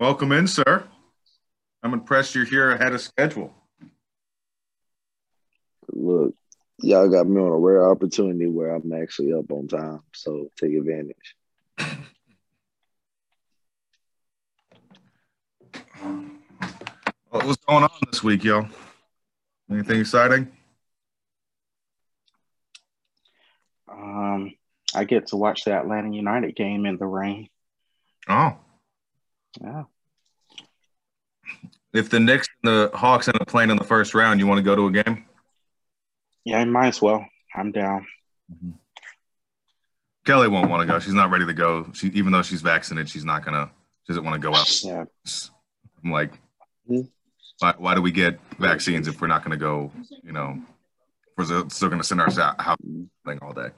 Welcome in, sir. I'm impressed you're here ahead of schedule. Look, y'all got me on a rare opportunity where I'm actually up on time, so take advantage. What was going on this week, yo? Anything exciting? Um, I get to watch the Atlanta United game in the rain. Oh, Yeah. if the Knicks and the Hawks end up playing in the first round, you want to go to a game? Yeah, I might as well. I'm down. Kelly won't want to go. She's not ready to go. She, even though she's vaccinated, she's not gonna. She doesn't want to go out. Yeah. I'm like, Hmm. why, why do we get vaccines if we're not going to go? You know, we're still- to send our out house thing all day.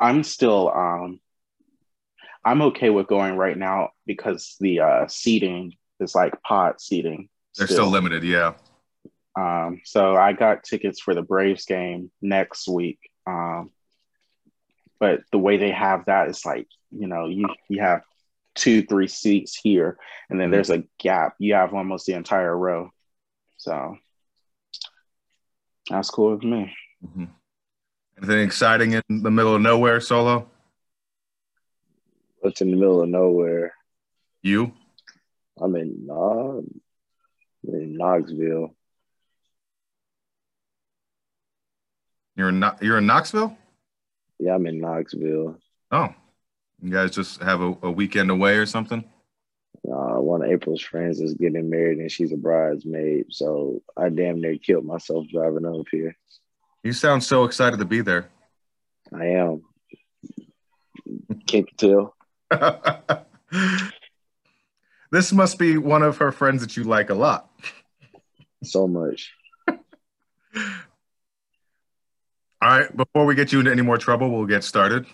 I'm still um I'm okay with going right now because the uh seating is like pod seating. They're still limited. Yeah. Um so I got tickets for the Braves game next week. Um but the way they have that is like, you know, you you have two, three seats here, and then there's a gap. You have almost the entire row. So that's cool with me. Mhm. Anything exciting in the middle of nowhere, solo? What's in the middle of nowhere? You? I'm in, uh, I'm in Knoxville. You're in Kno- you're in Knoxville? Yeah, I'm in Knoxville. Oh, you guys just have a, a weekend away or something? Uh, one of April's friends is getting married and she's a bridesmaid. So I damn near killed myself driving up here. You sound so excited to be there. I am. Can't you tell? this must be one of her friends that you like a lot. So much. All right, before we get you into any more trouble, we'll get started.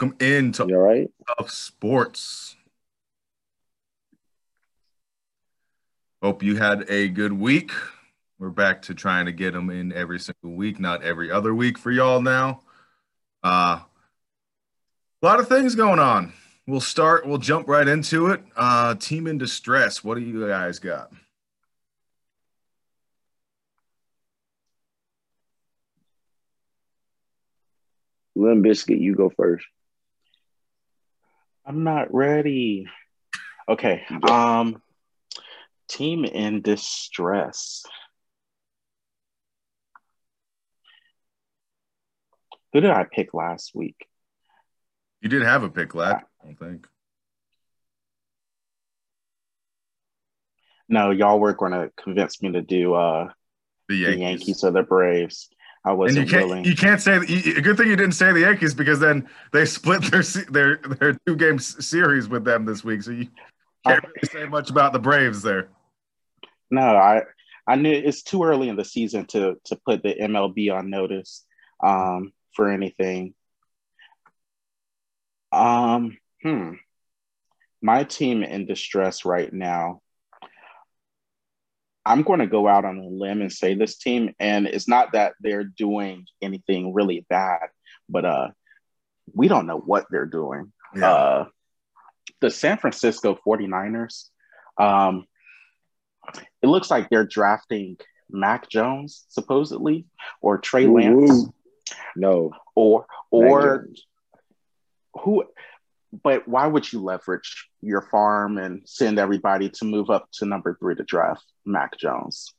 Welcome into You all right? of sports. Hope you had a good week. We're back to trying to get them in every single week, not every other week for y'all now. Uh, a lot of things going on. We'll start, we'll jump right into it. Uh, team in distress. What do you guys got? Limb Biscuit, you go first. I'm not ready. Okay. Um team in distress. Who did I pick last week? You did have a pick last, I don't think. No, y'all were gonna convince me to do uh The the Yankees. Yankees or the Braves. I And wasn't you can't willing. you can't say you- a good thing you didn't say the Yankees because then they split their their their two game series with them this week. So you can't really say much about the Braves there. No, I I knew it's too early in the season to to put the MLB on notice um, for anything. Um, hmm. My team in distress right now. I'm going to go out on a limb and say this team, and it's not that they're doing anything really bad, but uh, we don't know what they're doing uh, the San Francisco 49ers, um, it looks like they're drafting Mac Jones, supposedly, or Trey Lance, ooh. No. or or who but why would you leverage your farm and send everybody to move up to number three to draft Mac Jones?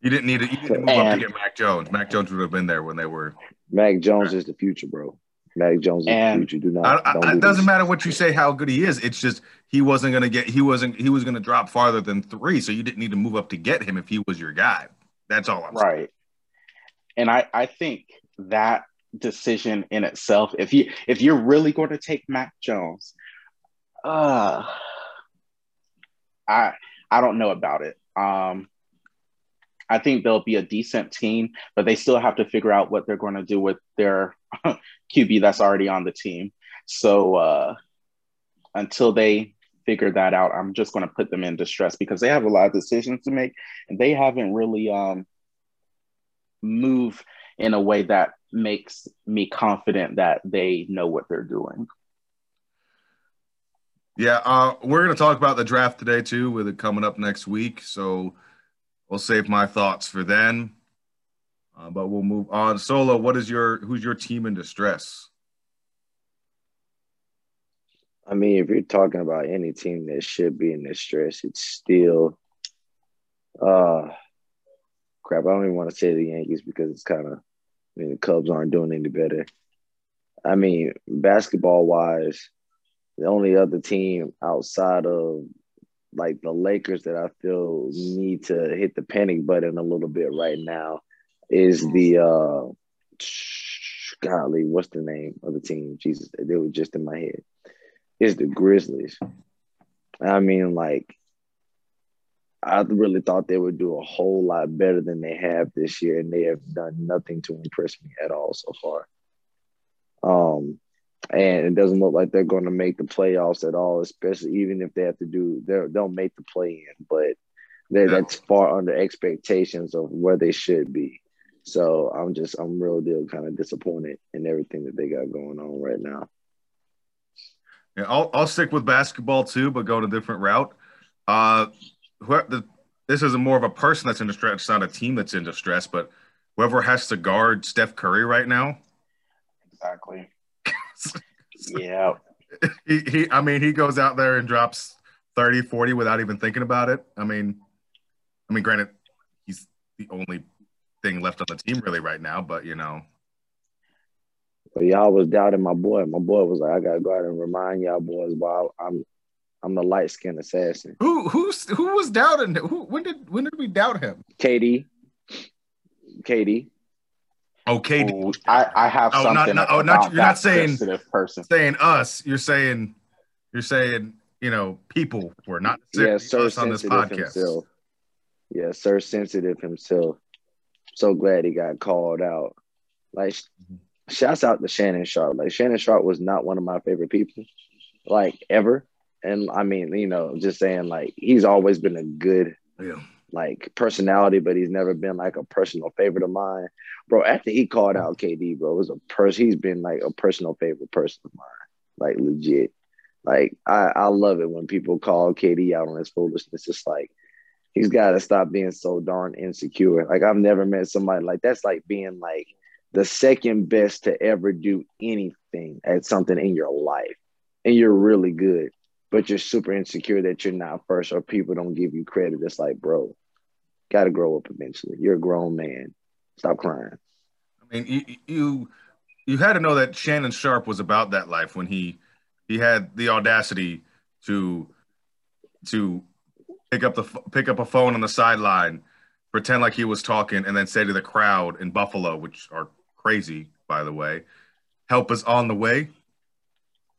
you didn't need to, you didn't move up to get Mac Jones. Mac Jones would have been there when they were. Mac Jones is the future, bro. Mac Jones is And- the future. Do not. I, I, don't do it doesn't this. matter what you say, how good he is. It's just he wasn't gonna get. He wasn't. He was gonna drop farther than three. So you didn't need to move up to get him if he was your guy. That's all I'm saying. Right. And I, I think that decision in itself, if you if you're really going to take Mac Jones, uh I I don't know about it. Um I think they'll be a decent team, but they still have to figure out what they're going to do with their QB that's already on the team. So uh, until they figure that out, I'm just going to put them in distress because they have a lot of decisions to make, and they haven't really um, moved in a way that makes me confident that they know what they're doing. Yeah, uh, we're going to talk about the draft today too, with it coming up next week. So we'll save my thoughts for then. Uh, but we'll move on. Solo, what is your who's your team in distress? I mean, if you're talking about any team that should be in distress, it's still uh crap. I don't even want to say the Yankees because it's kind of Mean the Cubs aren't doing any better. I mean, basketball wise, the only other team outside of like the Lakers that I feel need to hit the panic button a little bit right now is the uh golly, what's the name of the team? Jesus, they were just in my head. Is the Grizzlies. I mean, like, I really thought they would do a whole lot better than they have this year, and they have done nothing to impress me at all so far. Um, and it doesn't look like they're going to make the playoffs at all, especially even if they have to do they they'll make the play in, but they yeah. that's far under expectations of where they should be. So I'm just I'm real deal kind of disappointed in everything that they got going on right now. Yeah, I'll I'll stick with basketball too, but go to a different route. Uh, whoever, the, this is more of a person that's in distress, it's not a team that's in distress, but whoever has to guard Steph Curry right now. Exactly yeah. He, he, I mean, he goes out there and drops 30, 40 without even thinking about it. I mean, I mean, granted, he's the only thing left on the team really right now, but you know. But y'all was doubting my boy. My boy was like, I gotta go out and remind y'all boys, but I'm I'm the light skinned assassin. Who who's who was doubting who when did when did we doubt him? Katie. Katie. Okay, Ooh, I, I have oh, something. Not, oh, not you're not saying person. saying us. You're saying you're saying you know people were not yeah, sir us on this podcast. Himself. Yeah, sir, sensitive himself. So glad he got called out. Like, mm-hmm. shouts out to Shannon Sharpe. Like Shannon Sharpe was not one of my favorite people, like ever. And I mean, you know, just saying like he's always been a good yeah like personality, but he's never been like a personal favorite of mine. Bro, after he called out KD, bro, it was a person he's been like a personal favorite person of mine. Like legit. Like I, I love it when people call KD out on his foolishness. It's like he's gotta stop being so darn insecure. Like I've never met somebody like that's like being like the second best to ever do anything at something in your life. And you're really good but you're super insecure that you're not first or people don't give you credit. It's like, bro, gotta grow up eventually. You're a grown man. Stop crying. I mean, you you you had to know that Shannon Sharpe was about that life when he he had the audacity to to pick up the pick up a phone on the sideline, pretend like he was talking, and then say to the crowd in Buffalo, which are crazy, by the way, "Help is on the way."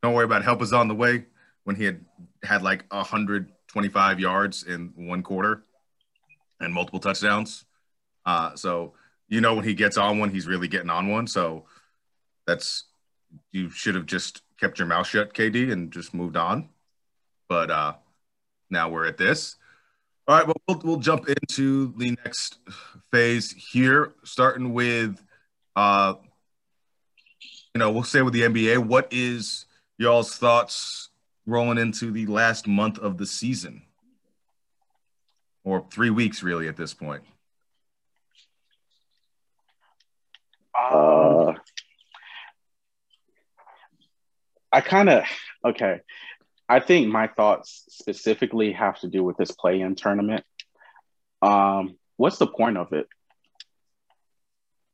Don't worry about it. help is on the way when he had had like 125 yards in one quarter and multiple touchdowns. Uh, so you know when he gets on one, he's really getting on one. So that's you should have just kept your mouth shut, KD, and just moved on. But uh, now we're at this. All right, well, we'll we'll jump into the next phase here, starting with, uh, you know, we'll say with the NBA. What is y'all's thoughts rolling into the last month of the season, or three weeks really at this point? Uh, I kind of okay. I think my thoughts specifically have to do with this play-in tournament. Um, what's the point of it?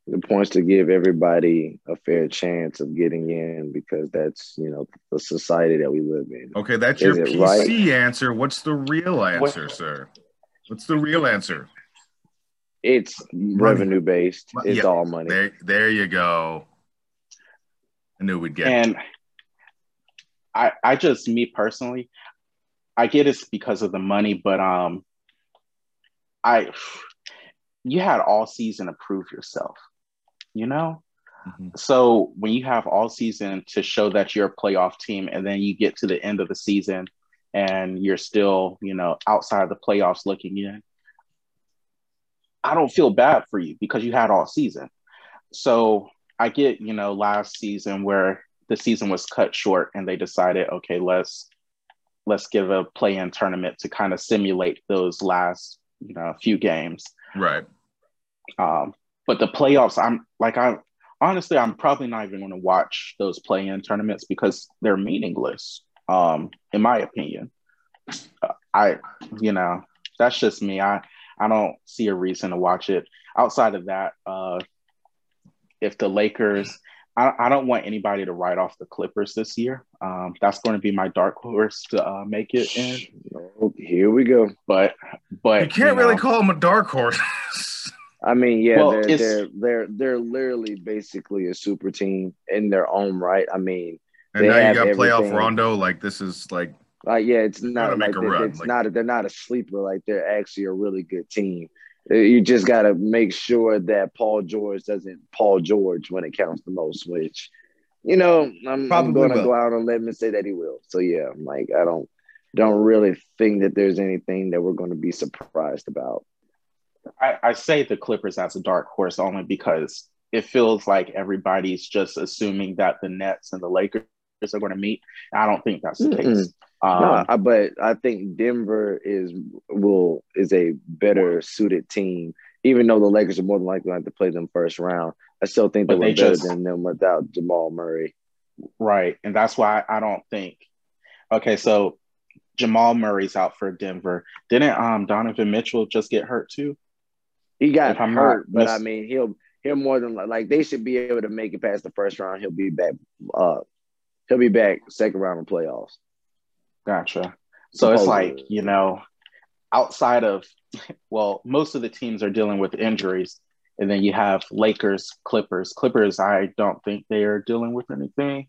The points to give everybody a fair chance of getting in because that's you know the society that we live in. Okay, that's Is your PC right? answer. What's the real answer, what? sir? What's the real answer? It's money. revenue based. It's yeah, all money. There, there you go. I knew we'd get. And I, I just me personally, I get it's because of the money, but um, I you had all season to prove yourself, you know? Mm-hmm. So when you have all season to show that you're a playoff team and then you get to the end of the season and you're still, you know, outside of the playoffs looking in, I don't feel bad for you because you had all season. So I get, you know, last season where the season was cut short and they decided, okay, let's let's give a play-in tournament to kind of simulate those last, you know, few games. Right. Um, but the playoffs, I'm like I honestly, I'm probably not even going to watch those play-in tournaments because they're meaningless. Um, in my opinion, I, you know, that's just me. I I don't see a reason to watch it. Outside of that, uh, if the Lakers, I, I don't want anybody to write off the Clippers this year. Um, that's going to be my dark horse to uh, make it in. Here we go. But but you can't you know, really call them a dark horse. I mean, yeah, well, they're they're they're they're literally basically a super team in their own right. I mean, and now you got everything. playoff Rondo. Like this is like, uh, yeah, it's not like it's like, not they're not a sleeper. Like they're actually a really good team. Uh, you just got to make sure that Paul George doesn't Paul George when it counts the most. Which, you know, I'm, I'm going to go out on let and say that he will. So yeah, I'm like I don't don't really think that there's anything that we're going to be surprised about. I, I say the Clippers as a dark horse only because it feels like everybody's just assuming that the Nets and the Lakers are going to meet. I don't think that's the mm case. Um, no, but I think Denver is will is a better suited team. Even though the Lakers are more than likely going to play them first round, I still think they were better just, than them without Jamal Murray. Right, and that's why I don't think. Okay, so Jamal Murray's out for Denver. Didn't um Donovan Mitchell just get hurt too? He got hurt, but I mean, he'll he'll more than like they should be able to make it past the first round. He'll be back. Uh, he'll be back second round of playoffs. Gotcha. So it's like you know, outside of well, most of the teams are dealing with injuries, and then you have Lakers, Clippers. Clippers, I don't think they are dealing with anything,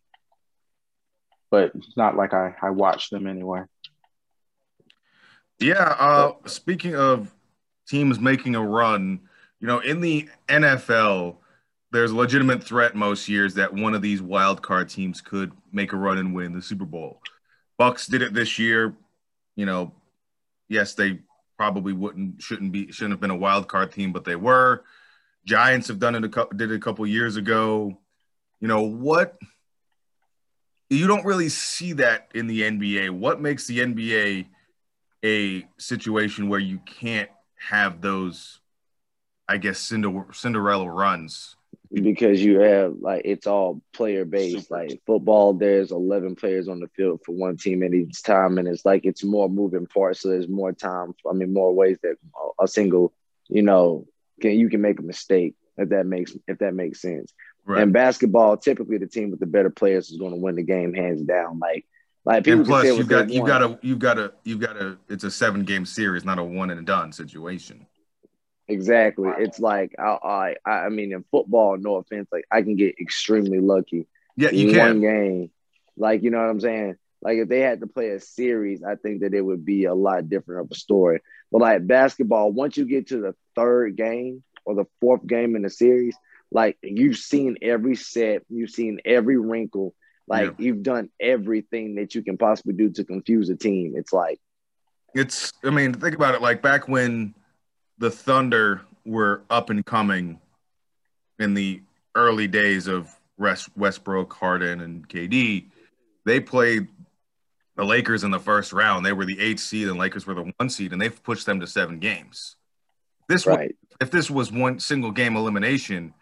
but not like I I watch them anyway. Yeah. Uh, speaking of teams making a run. You know, in the NFL, there's a legitimate threat most years that one of these wild card teams could make a run and win the Super Bowl. Bucks did it this year. You know, yes, they probably wouldn't shouldn't be shouldn't have been a wild card team, but they were. Giants have done it a couple did it a couple years ago. You know what? You don't really see that in the NBA. What makes the NBA a situation where you can't have those, I guess, Cinder- Cinderella runs. Because you have like it's all player based. Like football, there's 11 players on the field for one team at each time, and it's like it's more moving parts. So there's more time. I mean, more ways that a single, you know, can you can make a mistake if that makes if that makes sense. Right. And basketball, typically the team with the better players is going to win the game hands down. Like like people and plus, you've got you've got a you've got a you've got a It's a seven game series, not a one and done situation. Exactly. It's like I, I I mean in football, no offense, like I can get extremely lucky. Yeah, you can. One game, like you know what I'm saying. Like if they had to play a series, I think that it would be a lot different of a story. But like basketball, once you get to the third game or the fourth game in the series, like you've seen every set, you've seen every wrinkle, like yeah. you've done everything that you can possibly do to confuse a team. It's like it's I mean, think about it like back when the Thunder were up and coming in the early days of Westbrook, Harden, and KD, they played the Lakers in the first round. They were the eighth seed, and Lakers were the one seed, and they've pushed them to seven games. This right. was, if this was one single game elimination,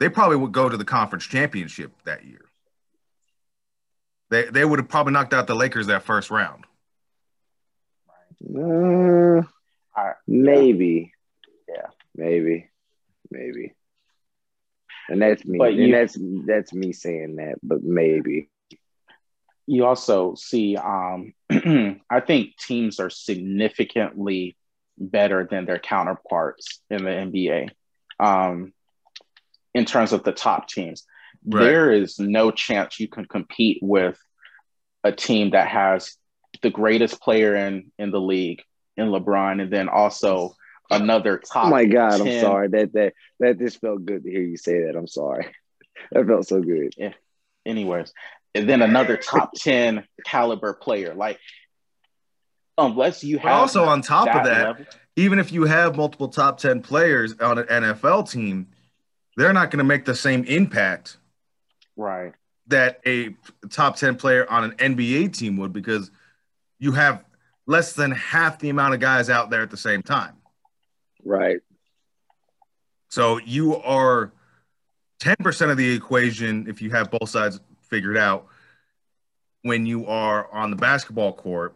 they probably would go to the conference championship that year. They they would have probably knocked out the Lakers that first round. Uh, maybe. Yeah, maybe, maybe. And that's me. But you, and that's that's me saying that, but maybe. You also see, um, I think teams are significantly better than their counterparts in the NBA. Um, in terms of the top teams. Right. There is no chance you can compete with a team that has the greatest player in in the league in LeBron, and then also another top. Oh my god, 10 I'm sorry that that that just felt good to hear you say that. I'm sorry. That felt so good. Yeah. anyways, and then another top 10 caliber player. Like, unless you But have also on top of that, level- even if you have multiple top 10 players on an NFL team, they're not going to make the same impact right? that a top 10 player on an NBA team would because you have less than half the amount of guys out there at the same time. Right. So you are 10% of the equation if you have both sides figured out when you are on the basketball court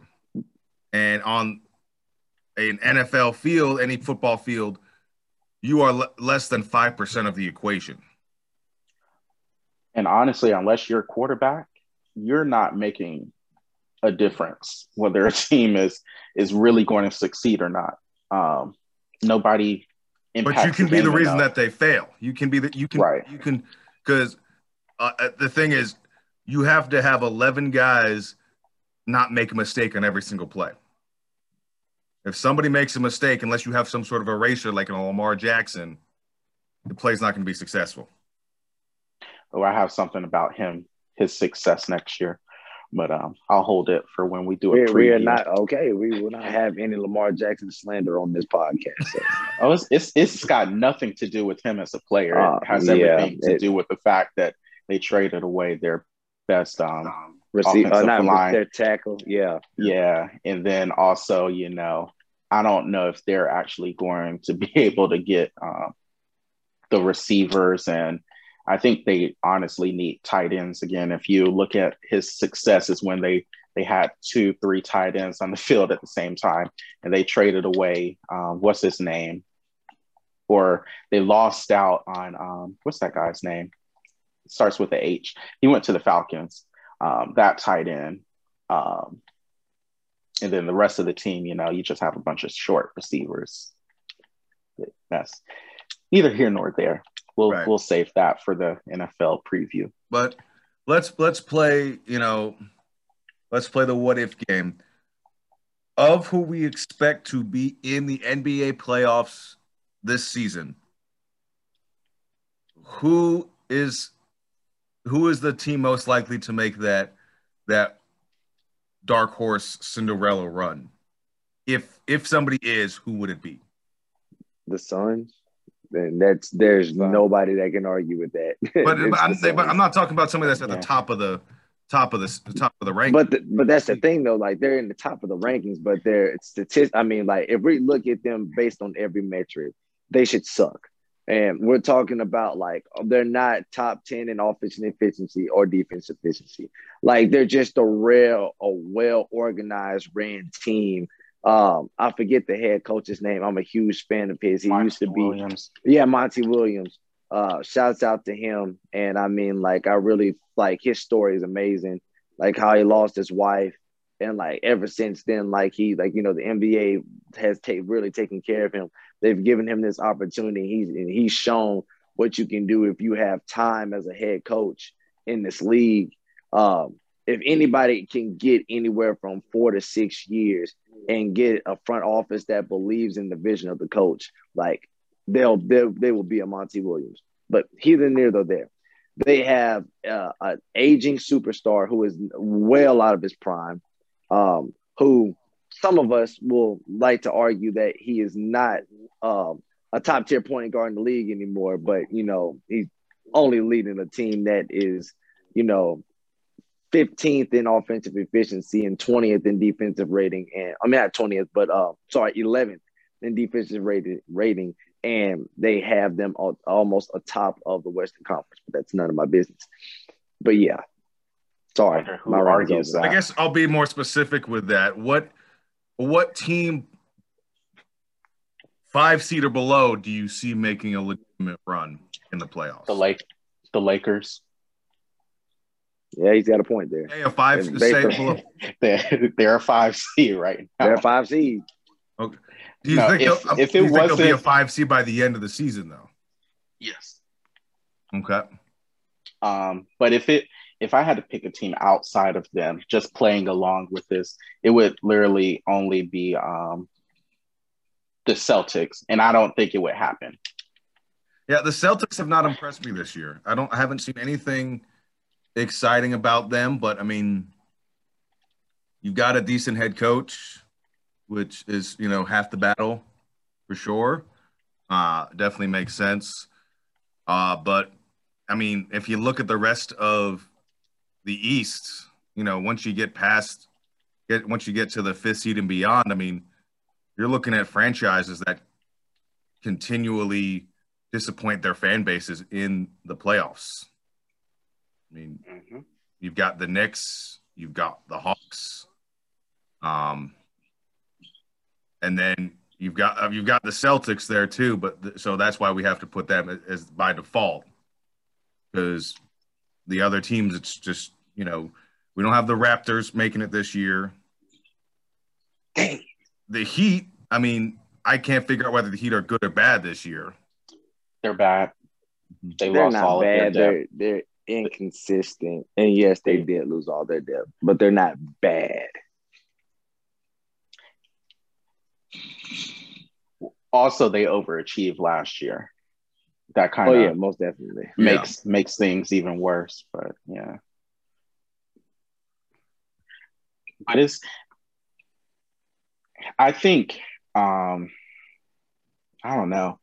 and on an NFL field, any football field, you are le- less than 5% of the equation. And honestly, unless you're a quarterback, you're not making a difference whether a team is is really going to succeed or not. Um, nobody impacts. but you can be the reason enough. that they fail. You can be the you can Right. you can because uh, uh, the thing is you have to have eleven guys not make a mistake on every single play. If somebody makes a mistake, unless you have some sort of eraser like an Lamar Jackson, the play's not going to be successful. Oh, I have something about him, his success next year, but um, I'll hold it for when we do a We, preview. we are not okay. We will not have any Lamar Jackson slander on this podcast. So. Oh, it's, it's it's got nothing to do with him as a player. Uh, it has yeah, everything to it- do with the fact that they traded away their best um Receive, uh, Offensive not line. their tackle. Yeah. Yeah, and then also, you know, I don't know if they're actually going to be able to get um, the receivers, and I think they honestly need tight ends again. If you look at his successes when they they had two, three tight ends on the field at the same time, and they traded away um, what's his name, or they lost out on um, what's that guy's name? starts with a H. He went to the Falcons. Um, that tight end. Um, and then the rest of the team, you know, you just have a bunch of short receivers. That's neither here nor there. We'll Right. we'll save that for the NFL preview. But let's let's play, you know, let's play the what if game of who we expect to be in the NBA playoffs this season. Who is who is the team most likely to make that that dark horse Cinderella run? If if somebody is, who would it be? The Suns. And that's there's Suns. nobody that can argue with that. But, but, I'm, the but I'm not talking about somebody that's at Yeah. the top of the top of the top of the rank. But the, but that's the thing though, like they're in the top of the rankings, but they're statistics. I mean, like if we look at them based on every metric, they should suck. And we're talking about like they're not top ten in offensive efficiency or defense efficiency. Like they're just a real, a well organized, ran team. Um, I forget the head coach's name. I'm a huge fan of his. He used to be Williams. yeah, Monty Williams. Uh, shouts out to him. And I mean, like, I really like his story is amazing. Like how he lost his wife, and like ever since then, like he, like you know, the NBA has ta- really taken care of him. They've given him this opportunity. He's and he's shown what you can do if you have time as a head coach in this league. Um, if anybody can get anywhere from four to six years and get a front office that believes in the vision of the coach, like they'll they'll they will be a Monty Williams. But here near though there. They have uh, an aging superstar who is well out of his prime, um, who some of us will like to argue that he is not um, a top tier point guard in the league anymore. But you know, he's only leading a team that is, you know, 15th in offensive efficiency and 20th in defensive rating. And I mean, not 20th, but uh, sorry, 11th in defensive rating, rating. And they have them al- almost atop of the Western Conference, but that's none of my business. But yeah, sorry, my argues I guess I'll be more specific with that. What what team five seed or below do you see making a legitimate run in the playoffs? The Lake, the Lakers. Yeah, he's got a point there. A five If say they- below. They're, they're a five seed right now. They're a five seed. Do you No, think if- they'll, if do it you think they'll be a five seed by the end of the season though? Yes. Okay. Um, but if it if I had to pick a team outside of them, just playing along with this, it would literally only be um, the Celtics, and I don't think it would happen. Yeah, the Celtics have not impressed me this year. I don't I haven't seen anything exciting about them, but I mean you've got a decent head coach, which is, you know, half the battle for sure. Uh definitely makes sense. Uh but I mean, if you look at the rest of the East, you know, once you get past get once you get to the fifth seed and beyond, I mean, you're looking at franchises that continually disappoint their fan bases in the playoffs. I mean, mm-hmm. you've got the Knicks, you've got the Hawks, um, and then you've got uh, you've got the Celtics there too. But th- so that's why we have to put them as, as by default because the other teams, it's just you know we don't have the Raptors making it this year. Dang. The Heat, I mean, I can't figure out whether the Heat are good or bad this year. They're bad. Mm-hmm. They they're lost all bad. of their depth. They're, they're inconsistent. And yes, they did lose all their depth, but they're not bad. Also, they overachieved last year. That kind of oh yeah, most definitely makes yeah. makes things even worse. But yeah, but it's I think um I don't know.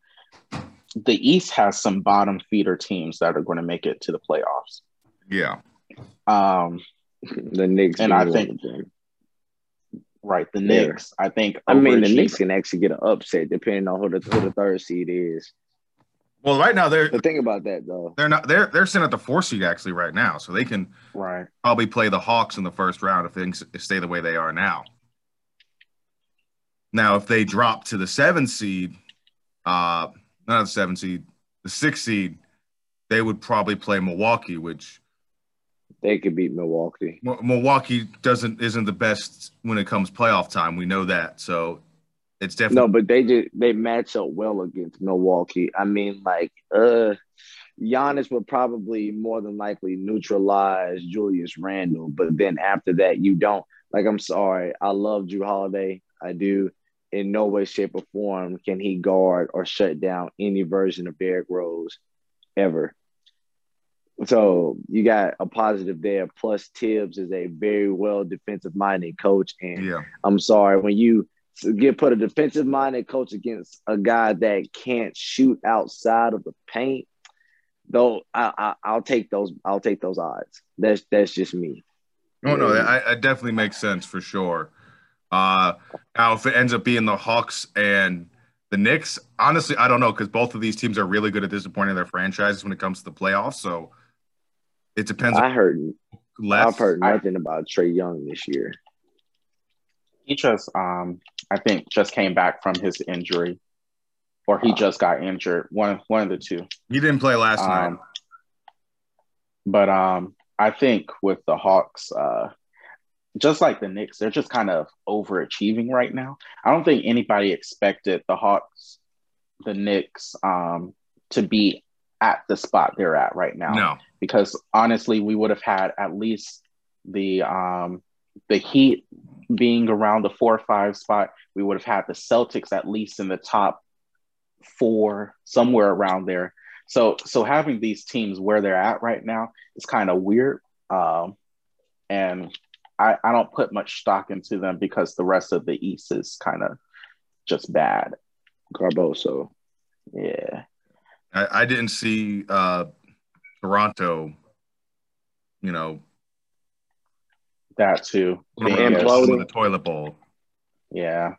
The East has some bottom feeder teams that are going to make it to the playoffs. Yeah. Um the Knicks and I think right, the yeah. Knicks. I think I mean the Knicks can actually get an upset depending on who the, who the third seed is. Well, right now they're the thing about that though. They're not they're they're sitting at the four seed actually right now, so they can right probably play the Hawks in the first round if things stay the way they are now. Now, if they drop to the seven seed, uh, not the seven seed, the six seed, they would probably play Milwaukee, which they could beat Milwaukee. Milwaukee doesn't isn't the best when it comes playoff time. We know that, so it's definitely no. But they just they match up well against Milwaukee. I mean, like, uh, Giannis would probably more than likely neutralize Julius Randle, but then after that, you don't. Like, I'm sorry, I love Jrue Holiday, I do. In no way, shape, or form can he guard or shut down any version of Derrick Rose ever. So you got a positive there. Plus, Thibs is a very well defensive minded coach. And yeah. I'm sorry, when you get put a defensive minded coach against a guy that can't shoot outside of the paint, though I, I will take those I'll take those odds. That's that's just me. Oh no, I, I definitely makes sense for sure. Uh, now if it ends up being the Hawks and the Knicks, honestly, I don't know because both of these teams are really good at disappointing their franchises when it comes to the playoffs. So it depends. I heard. Less. I've heard nothing I, about Trae Young this year. He just, um, I think, just came back from his injury, or he just got injured. One, one of the two. He didn't play last um, night. But um, I think with the Hawks, uh, just like the Knicks, they're just kind of overachieving right now. I don't think anybody expected the Hawks, the Knicks, um, to be at the spot they're at right now. No, because honestly, we would have had at least the um, the Heat being around the four or five spot. We would have had the Celtics at least in the top four, somewhere around there. So, so having these teams where they're at right now is kind of weird. Um, and I, I don't put much stock into them because the rest of the East is kind of just bad. Garboso. Yeah. I, I didn't see uh, Toronto, you know, that too. Imploding the toilet bowl. Yeah.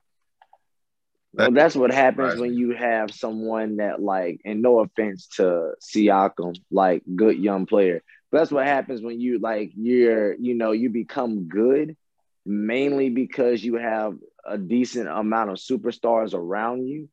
Well, that's what happens when you have someone that like, and no offense to Siakam, like good young player, but that's what happens when you like you're, you know, you become good mainly because you have a decent amount of superstars around you.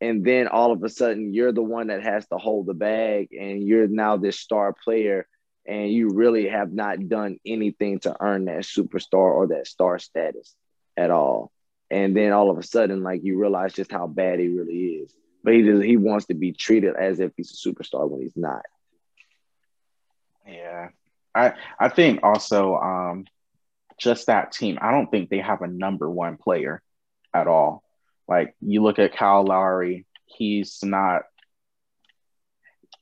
And then all of a sudden you're the one that has to hold the bag and you're now this star player and you really have not done anything to earn that superstar or that star status at all. And then all of a sudden, like you realize just how bad he really is. But he just, he wants to be treated as if he's a superstar when he's not. Yeah. I I think also um just that team, I don't think they have a number one player at all. Like you look at Kyle Lowry, he's not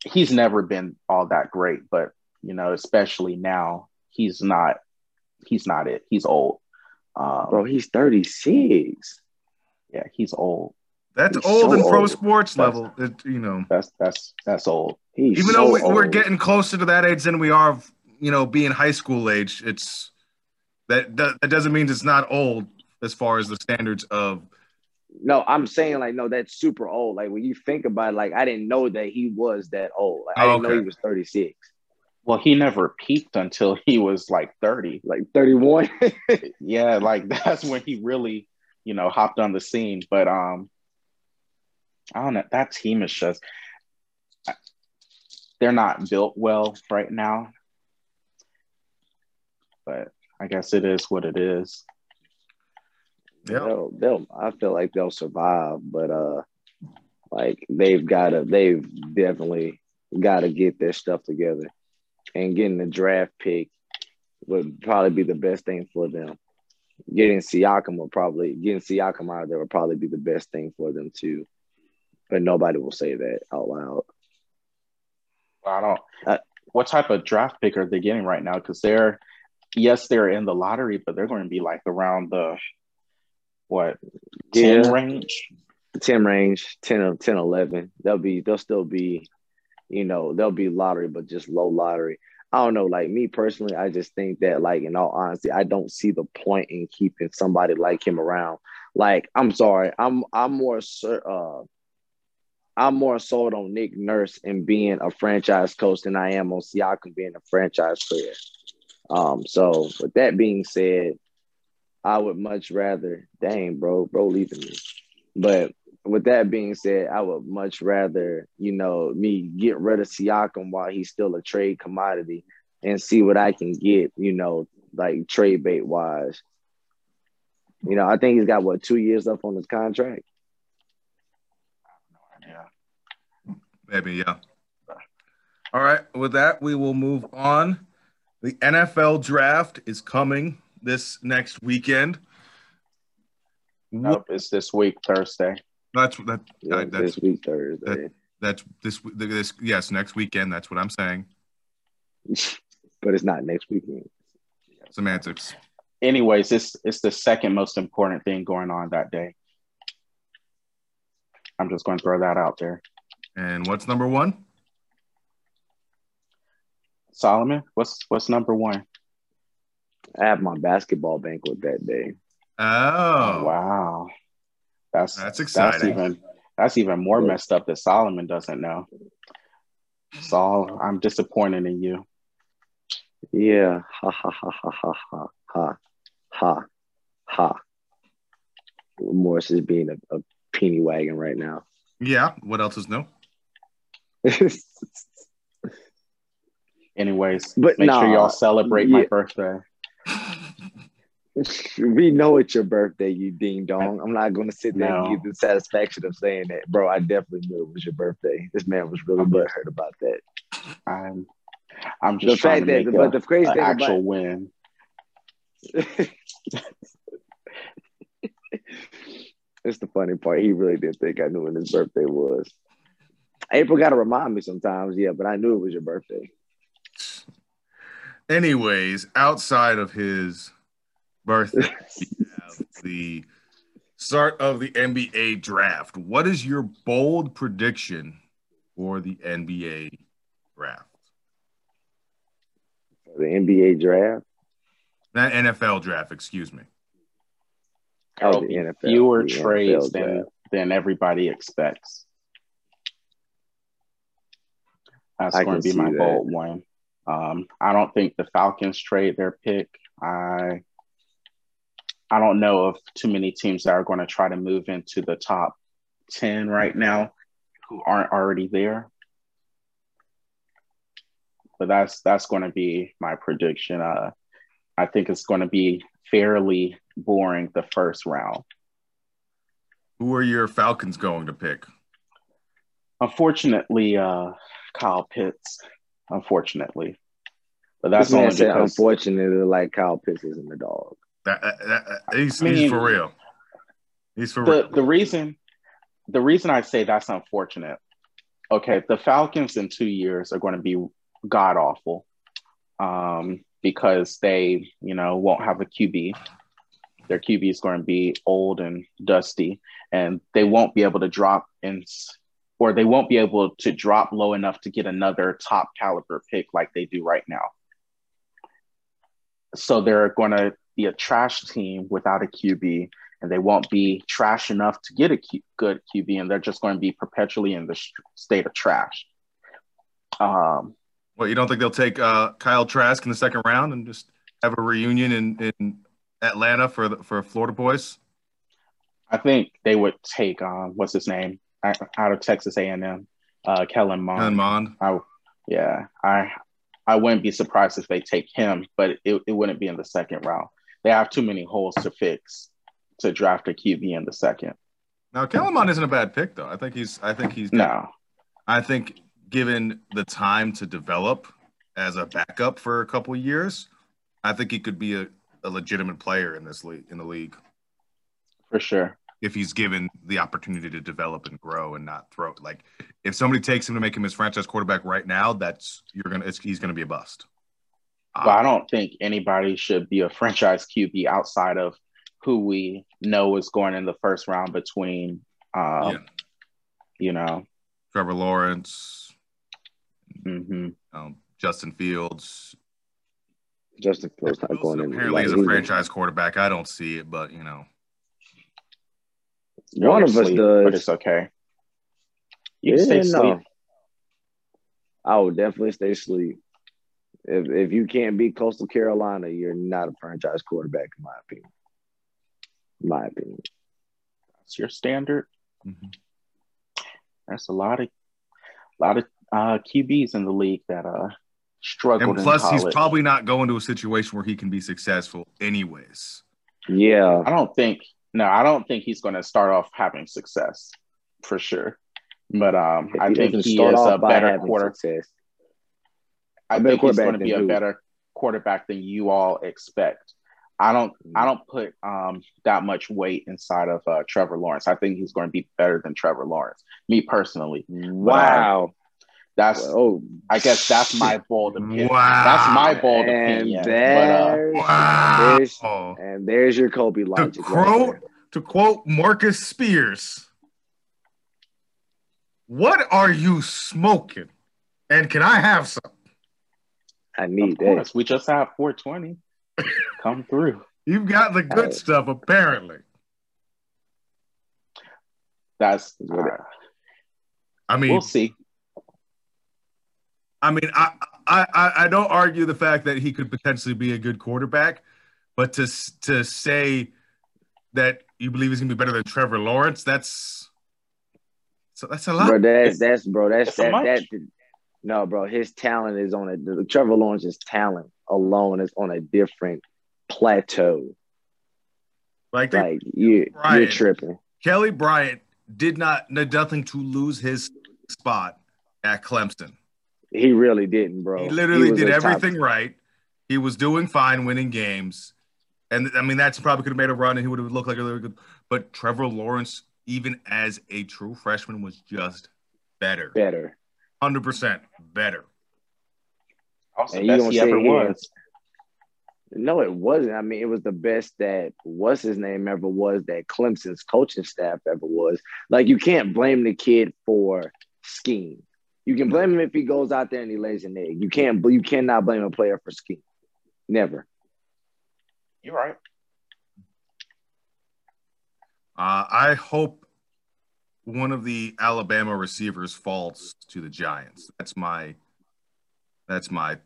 he's never been all that great, but you know, especially now, he's not he's not it. He's old. Um, Bro, he's 36. Yeah, he's old. That's he's old so in pro old. sports that's, level. It, you know, that's that's that's old. He's Even so though we, are getting closer to that age than we are, you know, being high school age, it's that that, that doesn't mean it's not old as far as the standards of no, I'm saying like no, that's super old. Like when you think about it, like I didn't know that he was that old. Like, I didn't okay. know he was 36. Well, he never peaked until he was like 30, like 31. yeah, like that's when he really, you know, hopped on the scene. But um, I don't know. That team is just they're not built well right now. But I guess it is what it is. Yeah, they'll, they'll. I feel like they'll survive, but uh, like they've got to. They've definitely got to get their stuff together, and getting the draft pick would probably be the best thing for them. Getting Siakam will probably getting Siakam out of there would probably be the best thing for them too, but nobody will say that out loud. I don't. Uh, what type of draft pick are they getting right now? Because they're yes, they're in the lottery, but they're going to be like around the what 10 yeah. range 10 range 10 10 11 they'll be they'll still be you know there'll be lottery but just low lottery i don't know like me personally i just think that like in all honesty i don't see the point in keeping somebody like him around like i'm sorry i'm i'm more uh I'm more sold on Nick Nurse and being a franchise coach than I am on Siakam being a franchise player. Um, so with that being said, I would much rather, dang, bro, bro, leaving me. But with that being said, I would much rather, you know, me get rid of Siakam while he's still a trade commodity and see what I can get, you know, like trade bait wise. You know, I think he's got what two years left on his contract. Yeah. Maybe, yeah. All right. With that, we will move on. The NFL draft is coming this next weekend. Nope, it's this week Thursday. That's that. Yeah, that's this week Thursday. That, that's this this yes next weekend. That's what I'm saying. but it's not next weekend. Semantics. Anyways, it's it's the second most important thing going on that day. I'm just going to throw that out there. And what's number one? Solomon. What's what's number one? I have my basketball banquet that day. Oh, wow, that's that's exciting. That's even that's even more messed up that Solomon doesn't know. Saul, I'm disappointed in you. Yeah, ha ha ha ha ha ha ha ha ha. Morris is being a, a peony wagon right now. Yeah. What else is new? Anyways, but make nah, sure y'all celebrate yeah. my birthday. we know it's your birthday, you ding dong. I'm not gonna sit there no. and give the satisfaction of saying that, bro. I definitely knew it was your birthday. This man was really butthurt about that. I'm, I'm just the fact that, a, but the crazy thing actual about, win. it's the funny part. He really didn't think I knew when his birthday was. April got to remind me sometimes, yeah, but I knew it was your birthday. Anyways, outside of his birthday, the start of the NBA draft. What is your bold prediction for the NBA draft? The NBA draft? That NFL draft, excuse me. Oh, the NFL, fewer the trades NFL than than everybody expects. That's I going to be my that. bold one. Um, I don't think the Falcons trade their pick. I I don't know of too many teams that are going to try to move into the top 10 right now who aren't already there. But that's that's going to be my prediction. Uh, I think it's going to be fairly boring the first round. Who are your Falcons going to pick? Unfortunately, uh, Kyle Pitts unfortunately. But that's this only because unfortunately, like Kyle Pitts isn't the dog. That, that, that, he's, I mean, he's for real. He's for the the reason the reason I say that's unfortunate. Okay, the Falcons in two years are going to be god awful, um, because they you know won't have a QB. Their QB is going to be old and dusty, and they won't be able to drop in, or they won't be able to drop low enough to get another top caliber pick like they do right now. So they're going to be a trash team without a QB, and they won't be trash enough to get a Q- good QB, and they're just going to be perpetually in the sh- state of trash. Um, well, you don't think they'll take uh, Kyle Trask in the second round and just have a reunion in, in Atlanta for the, for Florida boys? I think they would take um, what's his name out of Texas A&M, uh, Kellen Mond. Kellen Mond. I, yeah, I I wouldn't be surprised if they take him, but it, it wouldn't be in the second round. They have too many holes to fix to draft a QB in the second. Now, Kellen isn't a bad pick, though. I think he's. I think he's. No. I think given the time to develop as a backup for a couple years, I think he could be a, a legitimate player in this league in the league. For sure. If he's given the opportunity to develop and grow and not throw like if somebody takes him to make him his franchise quarterback right now, that's you're gonna he's gonna be a bust. But I don't think anybody should be a franchise QB outside of who we know is going in the first round between, um, yeah. you know, Trevor Lawrence, mm-hmm. um, Justin Fields. Justin Fields not going in. Apparently, as a franchise quarterback, I don't see it, but you know, one of us does, but it's okay. You yeah, stay no. sleep. I would definitely stay asleep. If if you can't beat Coastal Carolina, you're not a franchise quarterback, in my opinion. In my opinion. That's your standard. Mm-hmm. That's a lot of a lot of uh, QBs in the league that uh struggled. And plus, he's probably not going to a situation where he can be successful, anyways. Yeah, I don't think. No, I don't think he's going to start off having success for sure. But um, I think he is a better quarterback. I think he's going to be a better quarterback than you all expect. I don't I don't put um, that much weight inside of uh, Trevor Lawrence. I think he's going to be better than Trevor Lawrence. Me personally. Wow. Um, that's oh I guess that's my bold opinion. Wow. That's my bold and opinion. There, but, uh, wow. There's, and there's your Kobe logic. To quote, right to quote Marcus Spears, what are you smoking? And can I have some? I need that. We just have 420 come through. You've got the good stuff, apparently. That's. Uh, I mean, we'll see. I mean, I, I I don't argue the fact that he could potentially be a good quarterback, but to to say that you believe he's gonna be better than Trevor Lawrence, that's so that's a lot. Bro, that's that's bro, that's that, that, that no, bro, his talent is on a Trevor Lawrence's talent alone is on a different plateau. Like, like you, Bryant, you're tripping. Kelly Bryant did not did nothing to lose his spot at Clemson. He really didn't, bro. He literally he did everything top. right. He was doing fine, winning games, and I mean that's probably could have made a run, and he would have looked like a really good. But Trevor Lawrence, even as a true freshman, was just better. Better hundred percent better. Also, and best he ever was. No, it wasn't. I mean, it was the best that what's his name ever was that Clemson's coaching staff ever was. Like, you can't blame the kid for scheme. You can blame him if he goes out there and he lays an egg. You can't. You cannot blame a player for scheme. Never. You're right. Uh, I hope one of the Alabama receivers falls to the Giants. That's my that's my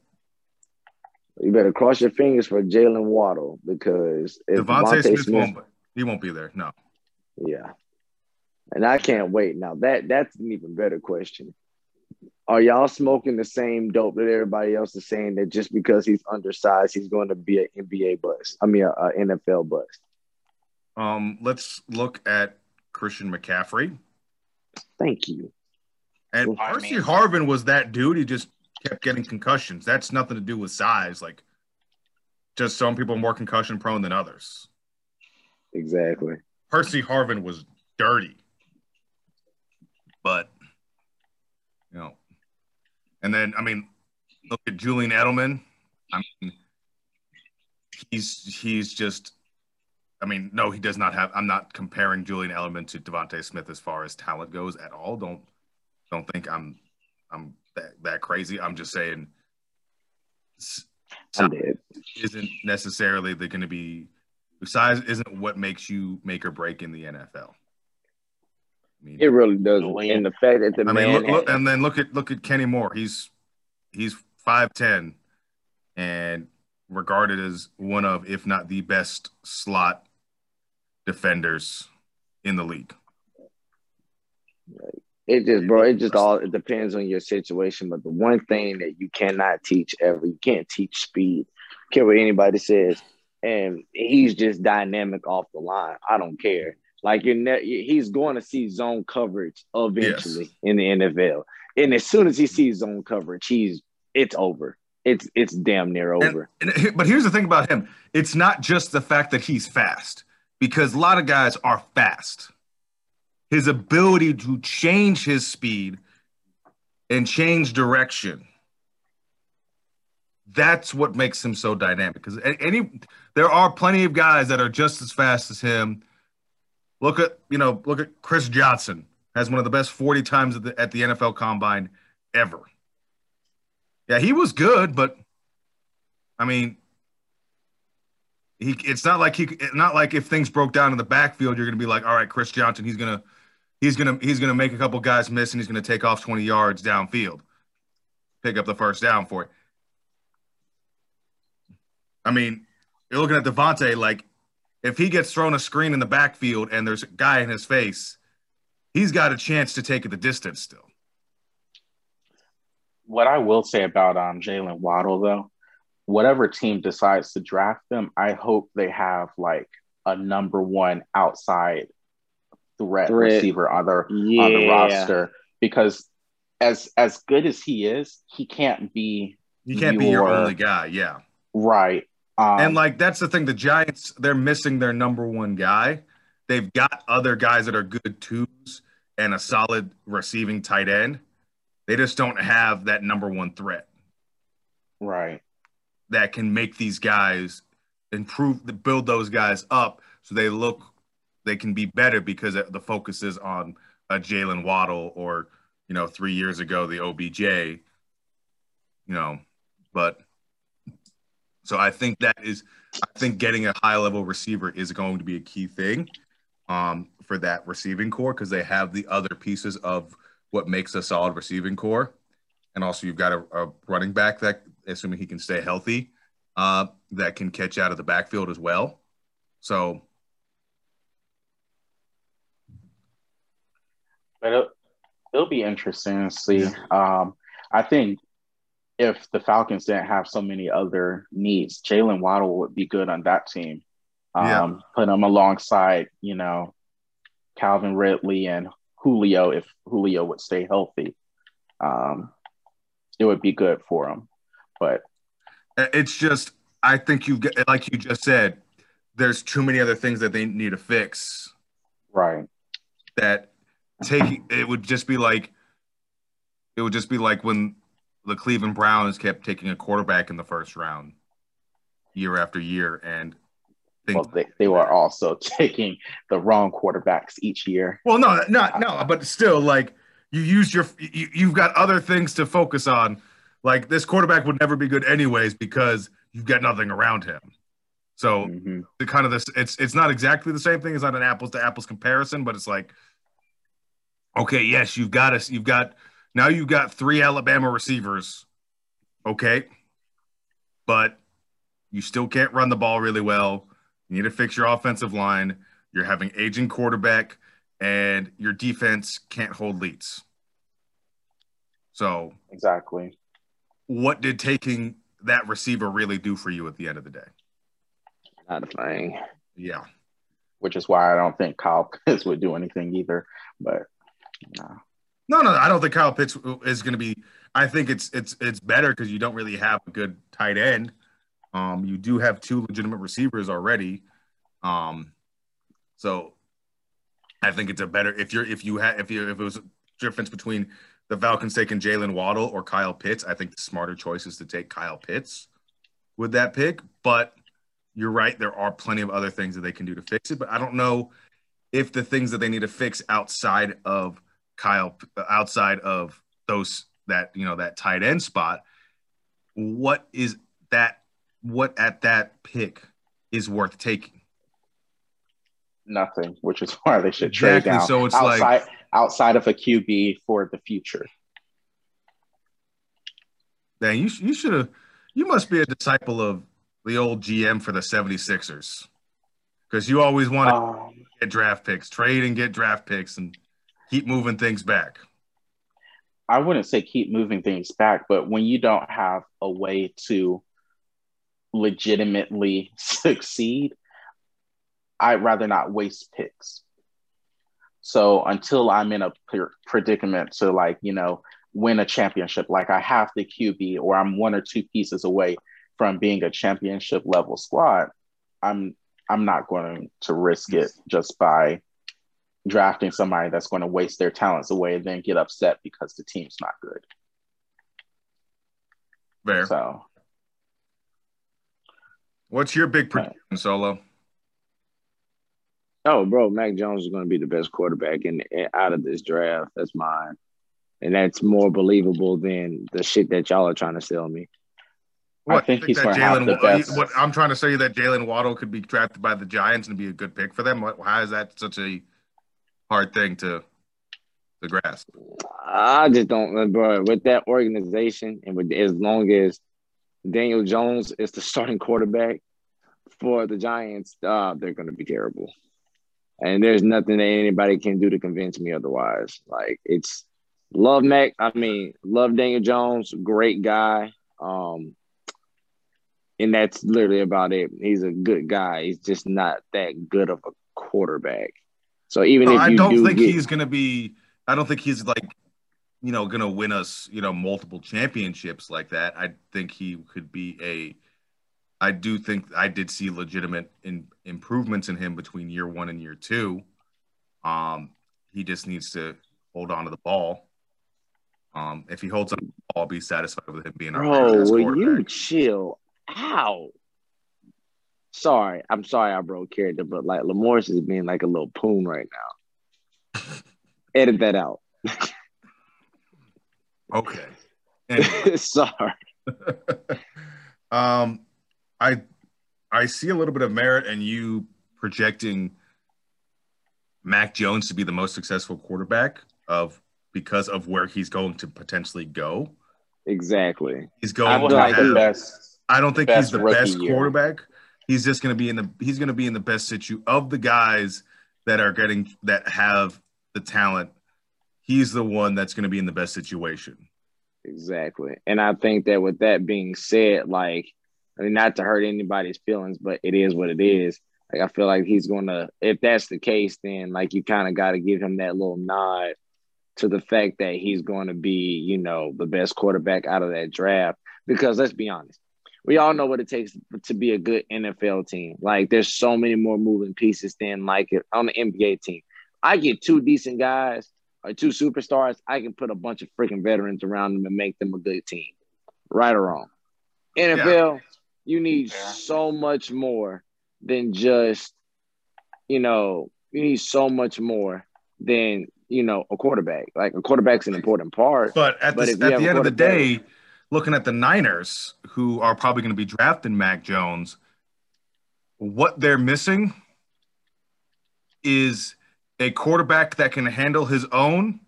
you better cross your fingers for Jaylen Waddle because if DeVonta, Smith, Smith won't he won't be there. No. Yeah. And I can't wait. Now that that's an even better question. Are y'all smoking the same dope that everybody else is saying that just because he's undersized, he's going to be an NBA bust? I mean, an NFL bust. Um, let's look at Christian McCaffrey. Thank you. And Percy Harvin was that dude. He just kept getting concussions. That's nothing to do with size. Like, just some people are more concussion prone than others. Exactly. Percy Harvin was dirty, but you know, and then I mean, look at Julian Edelman. I mean, he's he's just. I mean, no, he does not have. I'm not comparing Julian Edelman to DeVonta Smith as far as talent goes at all. Don't don't think I'm I'm that, that crazy. I'm just saying size isn't necessarily the going to be size isn't what makes you make or break in the NFL. I mean, it really doesn't. And the fact that the I mean, look, look, and then look at look at Kenny Moore. He's he's five ten, and regarded as one of, if not the best slot defenders in the league. It just, bro, it just all it depends on your situation. But the one thing that you cannot teach ever, you can't teach speed. Care what anybody says, and he's just dynamic off the line. I don't care. Like you're ne- he's going to see zone coverage eventually yes. in the NFL, and as soon as he sees zone coverage, he's it's over. It's it's damn near over. And, and, but here's the thing about him: it's not just the fact that he's fast, because a lot of guys are fast his ability to change his speed and change direction. That's what makes him so dynamic. Because any, there are plenty of guys that are just as fast as him. Look at you know, look at Chris Johnson has one of the best forty times at the, at the NFL Combine ever. Yeah, he was good, but I mean, he. It's not like he. Not like if things broke down in the backfield, you're going to be like, all right, Chris Johnson, he's going to he's gonna he's gonna make a couple guys miss and he's gonna take off 20 yards downfield, pick up the first down for it. I mean, you're looking at DeVonta, like if he gets thrown a screen in the backfield and there's a guy in his face, he's got a chance to take it the distance still. What I will say about um, Jaylen Waddle, though, whatever team decides to draft them, I hope they have like a number one outside threat, threat. receiver on the yeah. on the roster because as as good as he is, he can't be he can't your, be your only guy. Yeah, right. Um, and like that's the thing, the Giants they're missing their number one guy. They've got other guys that are good twos and a solid receiving tight end. They just don't have that number one threat. Right. That can make these guys improve, build those guys up so they look they can be better because the focus is on a Jaylen Waddle or you know three years ago the OBJ. You know, but so I think that is I think getting a high level receiver is going to be a key thing um, for that receiving corps because they have the other pieces of what makes a solid receiving corps, and also you've got a, a running back that, assuming he can stay healthy, uh, that can catch out of the backfield as well. So but it, will be interesting to see. Um, I think if the Falcons didn't have so many other needs, Jaylen Waddle would be good on that team. Um, yeah. Put him alongside, you know, Calvin Ridley and Julio if Julio would stay healthy. Um, it would be good for him. But uh, it's just, I think you get, like you just said, there's too many other things that they need to fix. Right. That taking it would just be like it would just be like when the Cleveland Browns kept taking a quarterback in the first round year after year and well, they, they were also taking the wrong quarterbacks each year. Well, no, not no, but still, like you use your you, you've got other things to focus on. Like this quarterback would never be good anyways because you've got nothing around him. So mm-hmm. the kind of this, it's it's not exactly the same thing. It's not an apples to apples comparison, but it's like Okay, yes, you've got us. You've got now you've got three Alabama receivers. Okay. But you still can't run the ball really well. You need to fix your offensive line. You're having aging quarterback, and your defense can't hold leads. So exactly. What did taking that receiver really do for you at the end of the day? Not a thing. Yeah. Which is why I don't think Kyle Pitts would do anything either. But no. No, no, I don't think Kyle Pitts is going to be. I think it's it's it's better because you don't really have a good tight end. Um, you do have two legitimate receivers already. Um, so I think it's a better if you're if you had if you if it was a difference between the Falcons taking Jaylen Waddle or Kyle Pitts, I think the smarter choice is to take Kyle Pitts with that pick. But you're right, there are plenty of other things that they can do to fix it. But I don't know if the things that they need to fix outside of Kyle, outside of those that you know that tight end spot, what is that? What at that pick is worth taking? Nothing, which is why they should exactly. trade down. So it's outside, like outside of a QB for the future. Dang, you you should have. You must be a disciple of the old GM for the 76ers because you always want to um, get draft picks, trade and get draft picks, and keep moving things back. I wouldn't say keep moving things back, but when you don't have a way to legitimately succeed, I'd rather not waste picks. So until I'm in a predicament to like, you know, win a championship, like I have the QB or I'm one or two pieces away from being a championship level squad, I'm I'm not going to risk it just by drafting somebody that's going to waste their talents away and then get upset because the team's not good. Fair. So, what's your big prediction, Solo? Oh, bro, Mac Jones is going to be the best quarterback in out of this draft. That's mine, and that's more believable than the shit that y'all are trying to sell me. What, I think, think he's going to have the best. What I'm trying to say that Jaylen Waddle could be drafted by the Giants and be a good pick for them. What, is that such a hard thing to to grasp? I just don't, bro. With that organization and with as long as Daniel Jones is the starting quarterback for the Giants, uh, they're going to be terrible and there's nothing that anybody can do to convince me otherwise. Like it's love Mac. I mean, love Daniel Jones, great guy. Um, and that's literally about it. He's a good guy. He's just not that good of a quarterback. So even no, if I don't do think get, he's gonna be, I don't think he's like, you know, gonna win us, you know, multiple championships like that. I think he could be a I do think I did see legitimate in, improvements in him between year one and year two. Um, he just needs to hold on to the ball. Um, if he holds on to the ball, I'll be satisfied with him being our Bro, will you chill out? Sorry, I'm sorry I broke character, but like Lamorris is being like a little poon right now. Edit that out. okay. Sorry. um, I I see a little bit of merit in you projecting Mac Jones to be the most successful quarterback of because of where he's going to potentially go. Exactly. He's going to like have, the best. I don't think he's the best year. quarterback. He's just going to be in the he's going to be in the best situ of the guys that are getting that have the talent. He's the one that's going to be in the best situation. Exactly. And I think that with that being said, like I mean, not to hurt anybody's feelings, but it is what it is. Like I feel like he's gonna. If that's the case, then like you kind of got to give him that little nod to the fact that he's going to be, you know, the best quarterback out of that draft. Because let's be honest, we all know what it takes to be a good NFL team. Like there's so many more moving pieces than like it on the NBA team. I get two decent guys or two superstars, I can put a bunch of freaking veterans around them and make them a good team. Right or wrong. NFL, yeah you need yeah. so much more than just, you know, you need so much more than, you know, a quarterback. Like a quarterback's an important part. But at the, at the end of the day, looking at the Niners, who are probably going to be drafting Mac Jones, what they're missing is a quarterback that can handle his own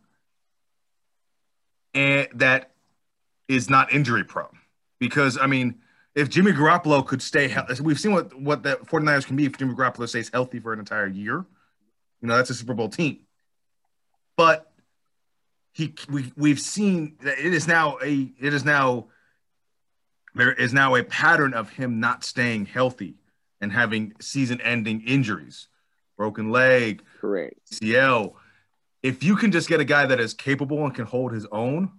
and that is not injury prone. Because, I mean, if Jimmy Garoppolo could stay healthy, we've seen what, what the 49ers can be if Jimmy Garoppolo stays healthy for an entire year. You know, that's a Super Bowl team. But he we we've seen that it is now a it is now there is now a pattern of him not staying healthy and having season ending injuries, broken leg, correct. CL. If you can just get a guy that is capable and can hold his own,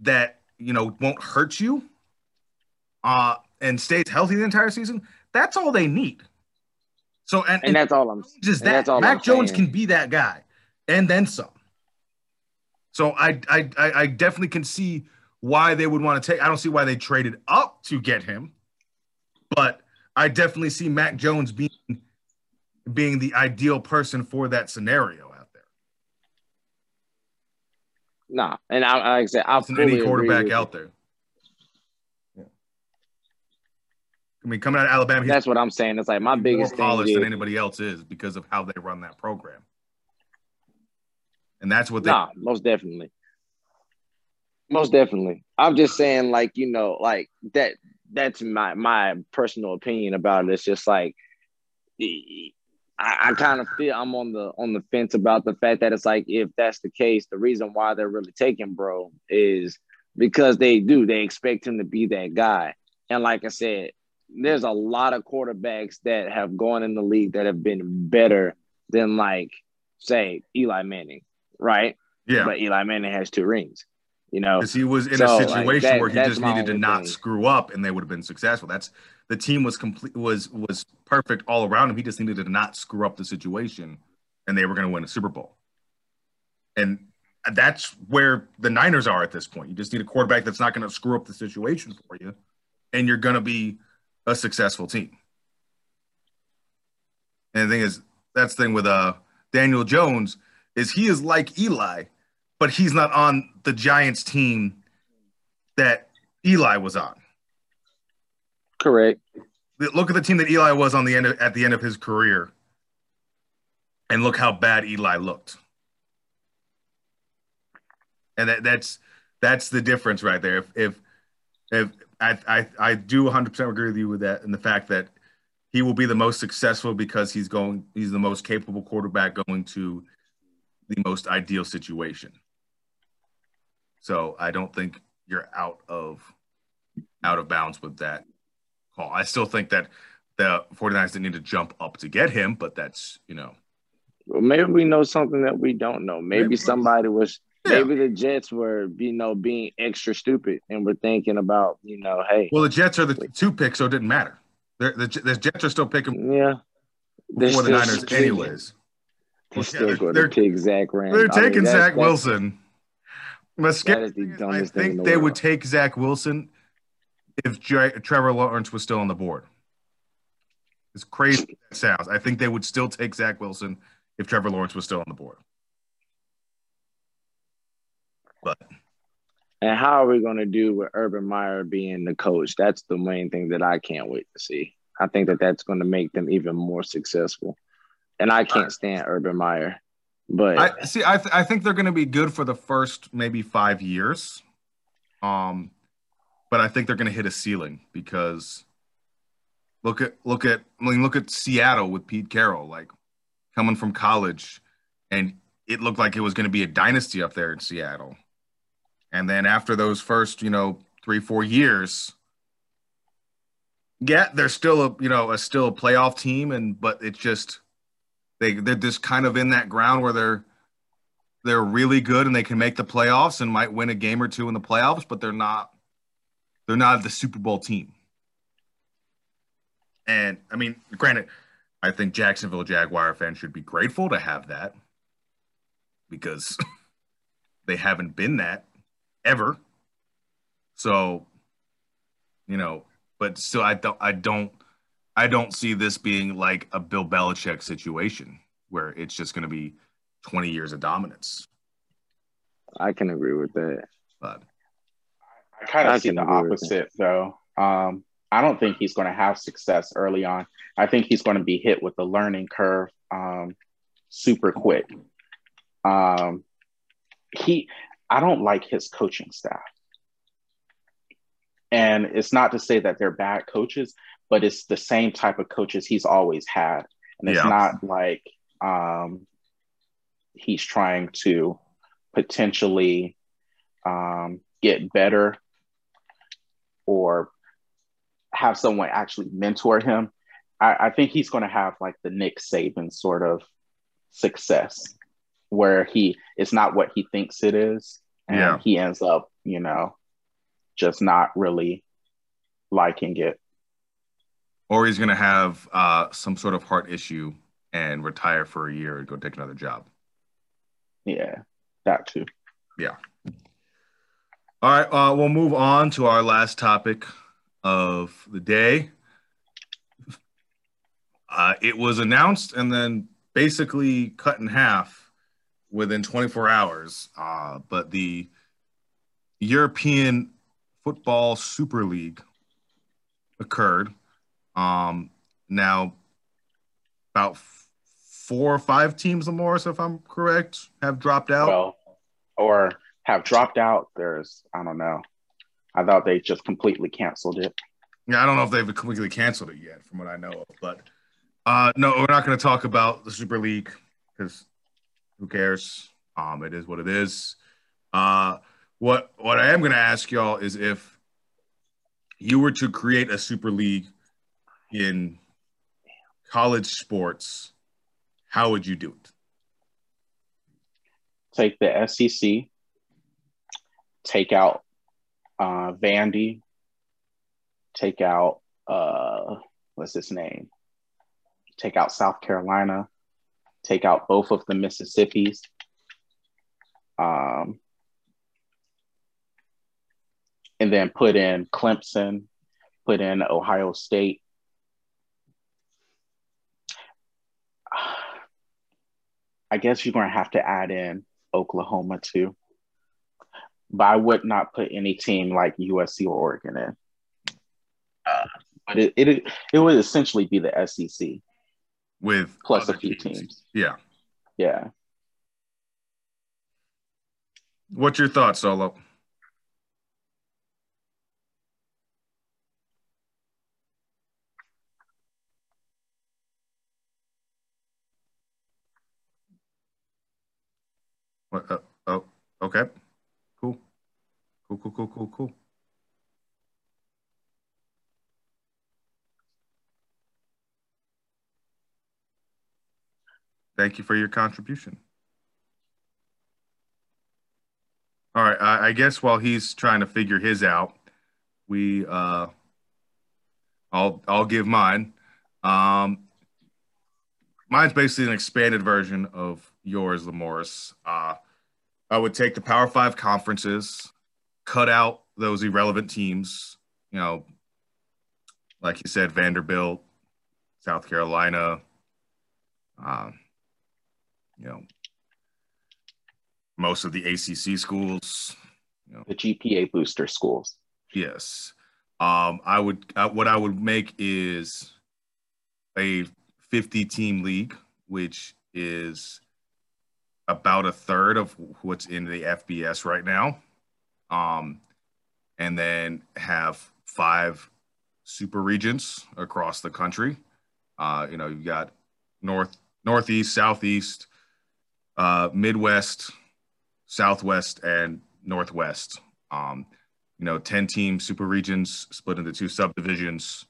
that you know won't hurt you uh, and stays healthy the entire season, that's all they need. So and, and that's all I'm. Just that Mac I'm Jones saying. can be that guy, and then some. So I, I I definitely can see why they would want to take. I don't see why they traded up to get him, but I definitely see Mac Jones being being the ideal person for that scenario out there. Nah, and I, like I said, I'll any quarterback out there. Yeah. I mean, coming out of Alabama, that's what I'm saying. It's like my biggest more polished than anybody else is because of how they run that program, and that's what they. Nah, most definitely. Most definitely. I'm just saying, like you know, like that. That's my my personal opinion about it. It's just like I, I kind of feel I'm on the on the fence about the fact that it's like if that's the case, the reason why they're really taking bro is because they do they expect him to be that guy. And like I said, there's a lot of quarterbacks that have gone in the league that have been better than like say Eli Manning, right? Yeah. But Eli Manning has two rings. You know, because he was in so, a situation like, that, where he just needed to not thing. screw up, and they would have been successful. That's the team was complete was was perfect all around him. He just needed to not screw up the situation, and they were going to win a Super Bowl. And that's where the Niners are at this point. You just need a quarterback that's not going to screw up the situation for you, and you're going to be a successful team. And the thing is, that's the thing with uh Daniel Jones is he is like Eli, but he's not on the Giants team that Eli was on. Correct. Look at the team that Eli was on the end of, at the end of his career, and look how bad Eli looked. And that, that's that's the difference right there. If if if I I, I do 100 percent agree with you with that, and the fact that he will be the most successful because he's going he's the most capable quarterback going to the most ideal situation. So I don't think you're out of out of bounds with that call. I still think that the 49ers didn't need to jump up to get him, but that's, you know. Well, maybe we know something that we don't know. Maybe, maybe somebody was yeah. maybe the Jets were, you know, being extra stupid and we're thinking about, you know, hey. Well, the Jets are the two picks, so it didn't matter. They're, the, the Jets are still picking yeah. before the Niners, anyways. They're still yeah, going to take Zach Rand. They're taking I mean, Zach Wilson. The I think they would take Zach Wilson if J- Trevor Lawrence was still on the board. It's crazy that sounds, I think they would still take Zach Wilson if Trevor Lawrence was still on the board. But and how are we going to do with Urban Meyer being the coach? That's the main thing that I can't wait to see. I think that that's going to make them even more successful. And I can't stand Urban Meyer, but I see. I th- I think they're going to be good for the first maybe five years. Um, but I think they're going to hit a ceiling because look at look at I mean look at Seattle with Pete Carroll, like coming from college, and it looked like it was going to be a dynasty up there in Seattle. And then after those first, you know, three four years, yeah, they're still a you know a still a playoff team, and but it's just they they're just kind of in that ground where they're they're really good and they can make the playoffs and might win a game or two in the playoffs, but they're not they're not the Super Bowl team. And I mean, granted, I think Jacksonville Jaguar fans should be grateful to have that because they haven't been that ever. So, you know, but still, I don't, I don't, I don't see this being like a Bill Belichick situation where it's just going to be 20 years of dominance. I can agree with that. But I kind of see the opposite though. Um, I don't think he's going to have success early on. I think he's going to be hit with the learning curve um, super quick. Um, he, I don't like his coaching staff, and it's not to say that they're bad coaches, but it's the same type of coaches he's always had, and it's yeah. not like um, he's trying to potentially um, get better or have someone actually mentor him, I, I think he's going to have like the Nick Saban sort of success where he it's not what he thinks it is. And yeah. he ends up, you know, just not really liking it. or he's going to have uh, some sort of heart issue and retire for a year and go take another job. Yeah, that too. Yeah. All right, uh, we'll move on to our last topic of the day. Uh, it was announced and then basically cut in half within 24 hours. Uh, but the European Football Super League occurred. Um, now, about four or five teams or more, so if I'm correct, have dropped out. Well, or have dropped out. There's, I don't know. I thought they just completely canceled it. Yeah, I don't know if they've completely canceled it yet, from what I know of. But uh, no, we're not going to talk about the Super League because who cares? Um, it is what it is. Uh, what what I am going to ask y'all is if you were to create a Super League in college sports, how would you do it? Take the SEC, take out uh, Vandy, take out uh, what's his name? Take out South Carolina, take out both of the Mississippis. Um, and then put in Clemson, put in Ohio State. I guess you're going to have to add in Oklahoma too. But I would not put any team like USC or Oregon in. Uh, but it, it it would essentially be the SEC with plus a few teams. teams. Yeah. Yeah. What's your thoughts, Solo? What? Uh, oh, okay. Cool. Cool, cool, cool, cool, cool. Thank you for your contribution. All right, I, I guess while he's trying to figure his out, we uh, I'll I'll give mine. Um, mine's basically an expanded version of yours, Lamorris. Uh, I would take the Power Five conferences, cut out those irrelevant teams. You know, like you said, Vanderbilt, South Carolina. Uh, you know, most of the ACC schools. You know, the GPA booster schools. Yes. Um, I would uh, what I would make is a 50 team league, which is about a third of what's in the FBS right now. Um, and then have five super regions across the country. Uh, you know, you've got north, northeast, southeast, uh, Midwest, Southwest, and Northwest. Um, you know, 10 team super regions split into two subdivisions.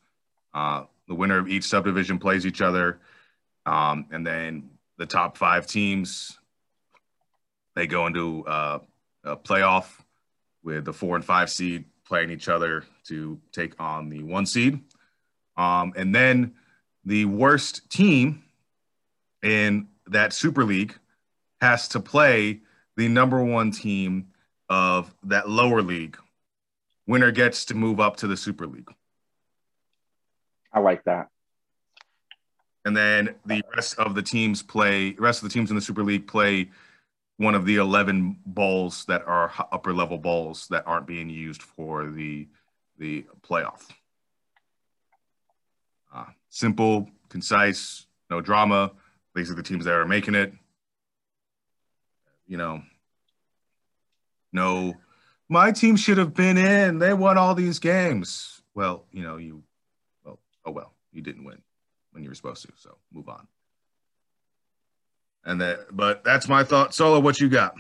Uh, the winner of each subdivision plays each other. Um, and then the top five teams, they go into uh, a playoff with the four and five seed playing each other to take on the one seed. Um, and then the worst team in that super league has to play the number one team of that lower league. Winner gets to move up to the Super League. I like that. And then the rest of the teams play, the rest of the teams in the Super League play one of the 11 bowls that are upper level bowls that aren't being used for the, the playoff. Uh, simple, concise, no drama. These are the teams that are making it you know, no, my team should have been in. They won all these games. Well, you know, you, well, oh well, you didn't win when you were supposed to. So move on. And that, but that's my thought. Solo, what you got?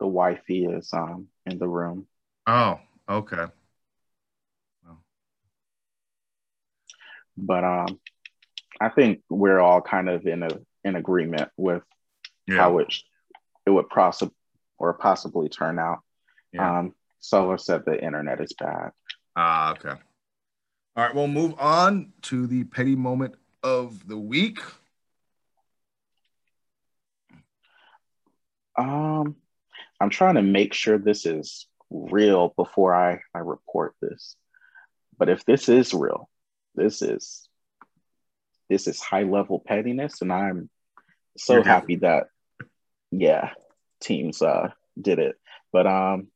The wifey is um in the room. Oh, okay. Well. But um, I think we're all kind of in a in agreement with yeah. how it it would possibly or possibly turn out. Yeah. Um, Solo said the internet is bad. Ah, okay. All right, we'll move on to the petty moment of the week. Um, I'm trying to make sure this is real before I, I report this. But if this is real, this is this is high level pettiness, and I'm so happy that yeah, teams uh did it. But um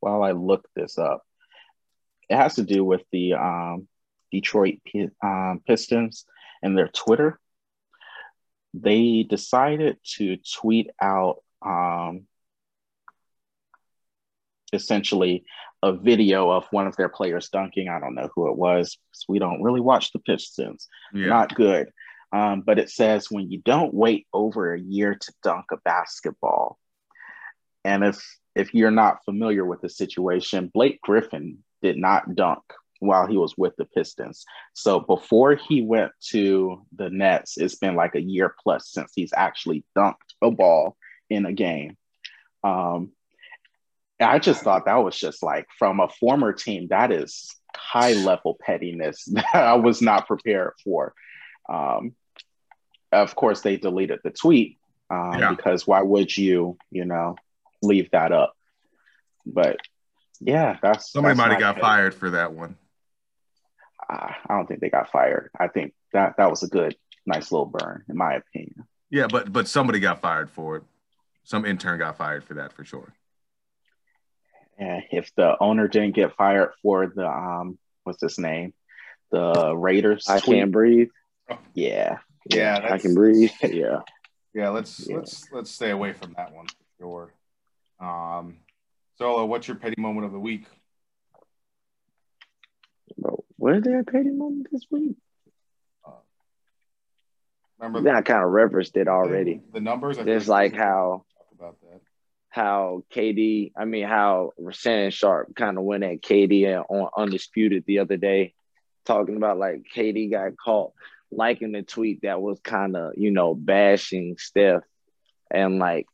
while I look this up, it has to do with the um Detroit P- um, Pistons and their Twitter. They decided to tweet out um, essentially a video of one of their players dunking. I don't know who it was. we don't really watch the Pistons. Yeah. Not good. Um, but it says when you don't wait over a year to dunk a basketball, and if if you're not familiar with the situation, Blake Griffin did not dunk while he was with the Pistons. So before he went to the Nets, it's been like a year plus since he's actually dunked a ball in a game. Um, I just thought that was just like from a former team, that is high level pettiness that I was not prepared for. Um, of course, they deleted the tweet um, yeah. because why would you, you know, leave that up? But yeah, that's somebody might have got petty. fired for that one. Uh, I don't think they got fired. I think that that was a good, nice little burn, in my opinion. Yeah, but but somebody got fired for it. Some intern got fired for that for sure. And if the owner didn't get fired for the um, what's his name, the Raiders, I can't breathe. Yeah, yeah, I can breathe. Yeah, yeah. Let's yeah. let's let's stay away from that one for sure. Um, Solo, what's your petty moment of the week? Bro, was there a petty moment this week? Uh, remember, yeah, I kind of referenced it already. The, the numbers. It's like how about that how KD, I mean, how Shannon Sharpe kind of went at KD on Undisputed the other day, talking about like KD got caught liking the tweet that was kind of, you know, bashing Steph. And like,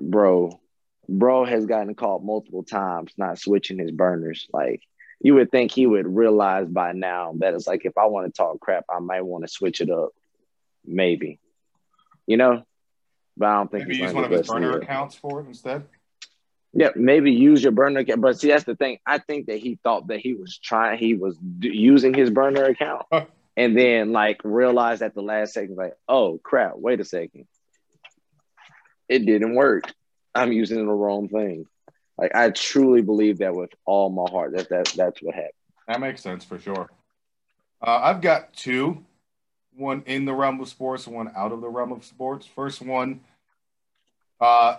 bro, bro has gotten caught multiple times not switching his burners. Like, you would think he would realize by now that it's like, if I want to talk crap, I might want to switch it up. Maybe, you know? But I don't think maybe use one of his burner either. accounts for it instead. Yeah, maybe use your burner account. But see, that's the thing. I think that he thought that he was trying, he was d- using his burner account, and then like realized at the last second, like, oh crap, wait a second, it didn't work. I'm using the wrong thing. Like I truly believe that with all my heart. That that that's what happened. That makes sense for sure. Uh, I've got two one in the realm of sports, one out of the realm of sports. First one, uh,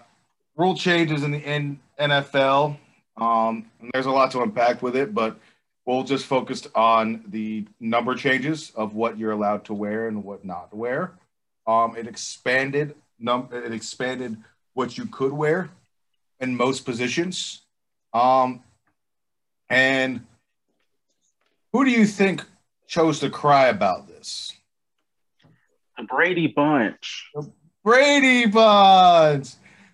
rule changes in the N- NFL. Um, there's a lot to unpack with it, but we'll just focus on the number changes of what you're allowed to wear and what not to wear. Um, it expanded num it expanded what you could wear in most positions. Um, and who do you think chose to cry about this? The Brady Bunch. The Brady Bunch.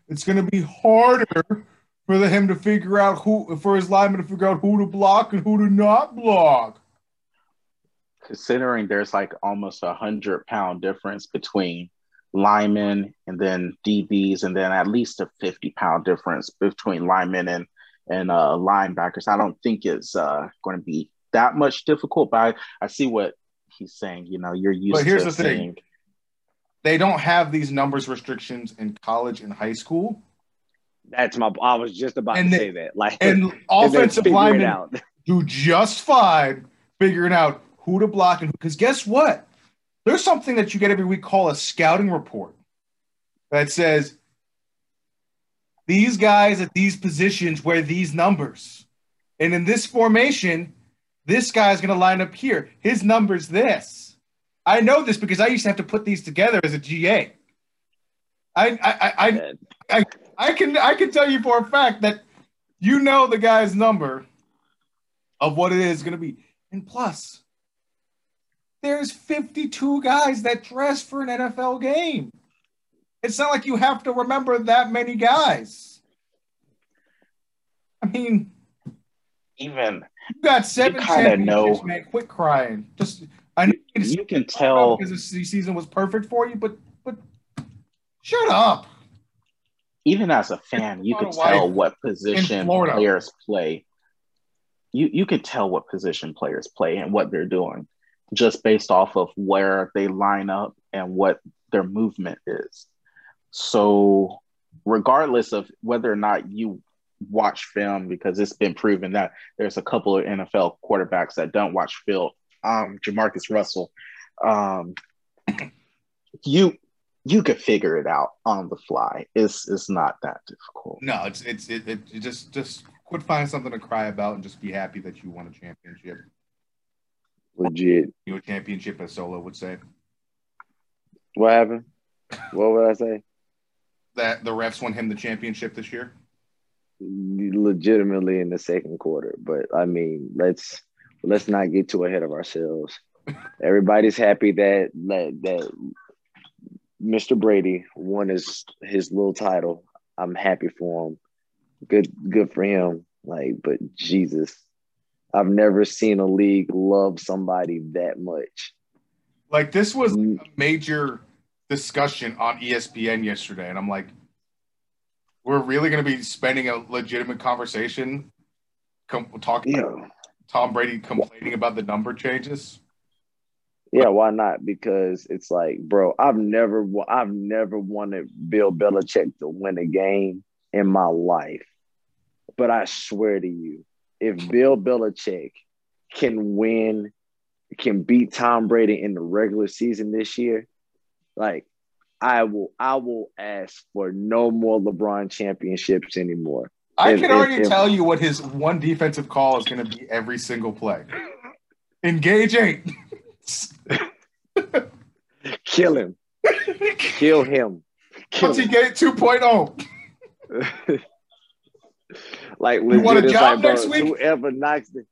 It's going to be harder for him to figure out who, for his lineman to figure out who to block and who to not block. Considering there's like almost a hundred pound difference between linemen and then DBs, and then at least a 50 pound difference between linemen and and uh, linebackers. I don't think it's uh, going to be that much difficult, but I, I see what he's saying. You know, you're used but here's to the thing they don't have these numbers restrictions in college and high school. That's my. I was just about and to they, say that. Like, and offensive linemen do just fine figuring out who to block and because guess what? There's something that you get every week called a scouting report that says these guys at these positions wear these numbers, and in this formation, this guy's going to line up here. His number's this I know this because I used to have to put these together as a GA. I I I I, I can I can tell you for a fact that you know the guy's number of what it is going to be. And plus, there's 52 guys that dress for an NFL game. It's not like you have to remember that many guys. I mean, even you got seven you kinda championships, know- man. Quit crying. Just I you, can tell because the season was perfect for you, but but shut up. even as a fan, you could tell what position players play. You you could tell what position players play and what they're doing just based off of where they line up and what their movement is. So regardless of whether or not you watch film, because it's been proven that there's a couple of NFL quarterbacks that don't watch film. Um, Jamarcus Russell, um, you you could figure it out on the fly. It's it's not that difficult. No, it's it's it, it, it just just quit finding something to cry about and just be happy that you won a championship. Legit. You a championship, as Solo would say. What happened? What would I say? That the refs won him the championship this year. Legitimately in the second quarter, but I mean, let's let's not get too ahead of ourselves. Everybody's happy that that that Mr. Brady won his his little title. I'm happy for him. Good good for him. Like, but Jesus, I've never seen a league love somebody that much. Like this was Mm. a major discussion on ESPN yesterday, and I'm like, we're really going to be spending a legitimate conversation com- talking about Yeah. Tom Brady complaining about the number changes. Yeah, why not? Because it's like, bro, I've never, I've never wanted Bill Belichick to win a game in my life. But I swear to you, if Bill Belichick can win, can beat Tom Brady in the regular season this year, like I will, I will ask for no more LeBron championships anymore. I If- can already if- tell you what his one defensive call is going to be every single play. Engage eight. Kill him, kill him, kill Once he him. gate 2.0. like You want a job like, bro, week? whoever knocks the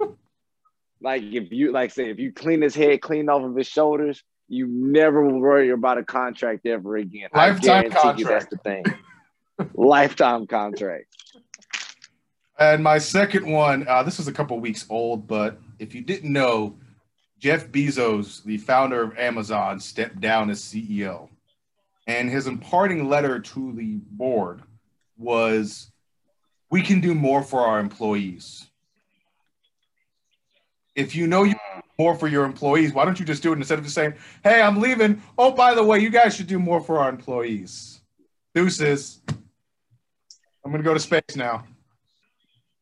like if you like say if you clean his head clean off of his shoulders, you never will worry about a contract ever again. Lifetime I guarantee you that's the thing. Lifetime contract. And my second one, uh, this is a couple weeks old, but if you didn't know, Jeff Bezos, the founder of Amazon, stepped down as CEO. And his imparting letter to the board was We can do more for our employees. If you know you more for your employees, why don't you just do it instead of just saying, Hey, I'm leaving. Oh, by the way, you guys should do more for our employees. Deuces. I'm to go to space now.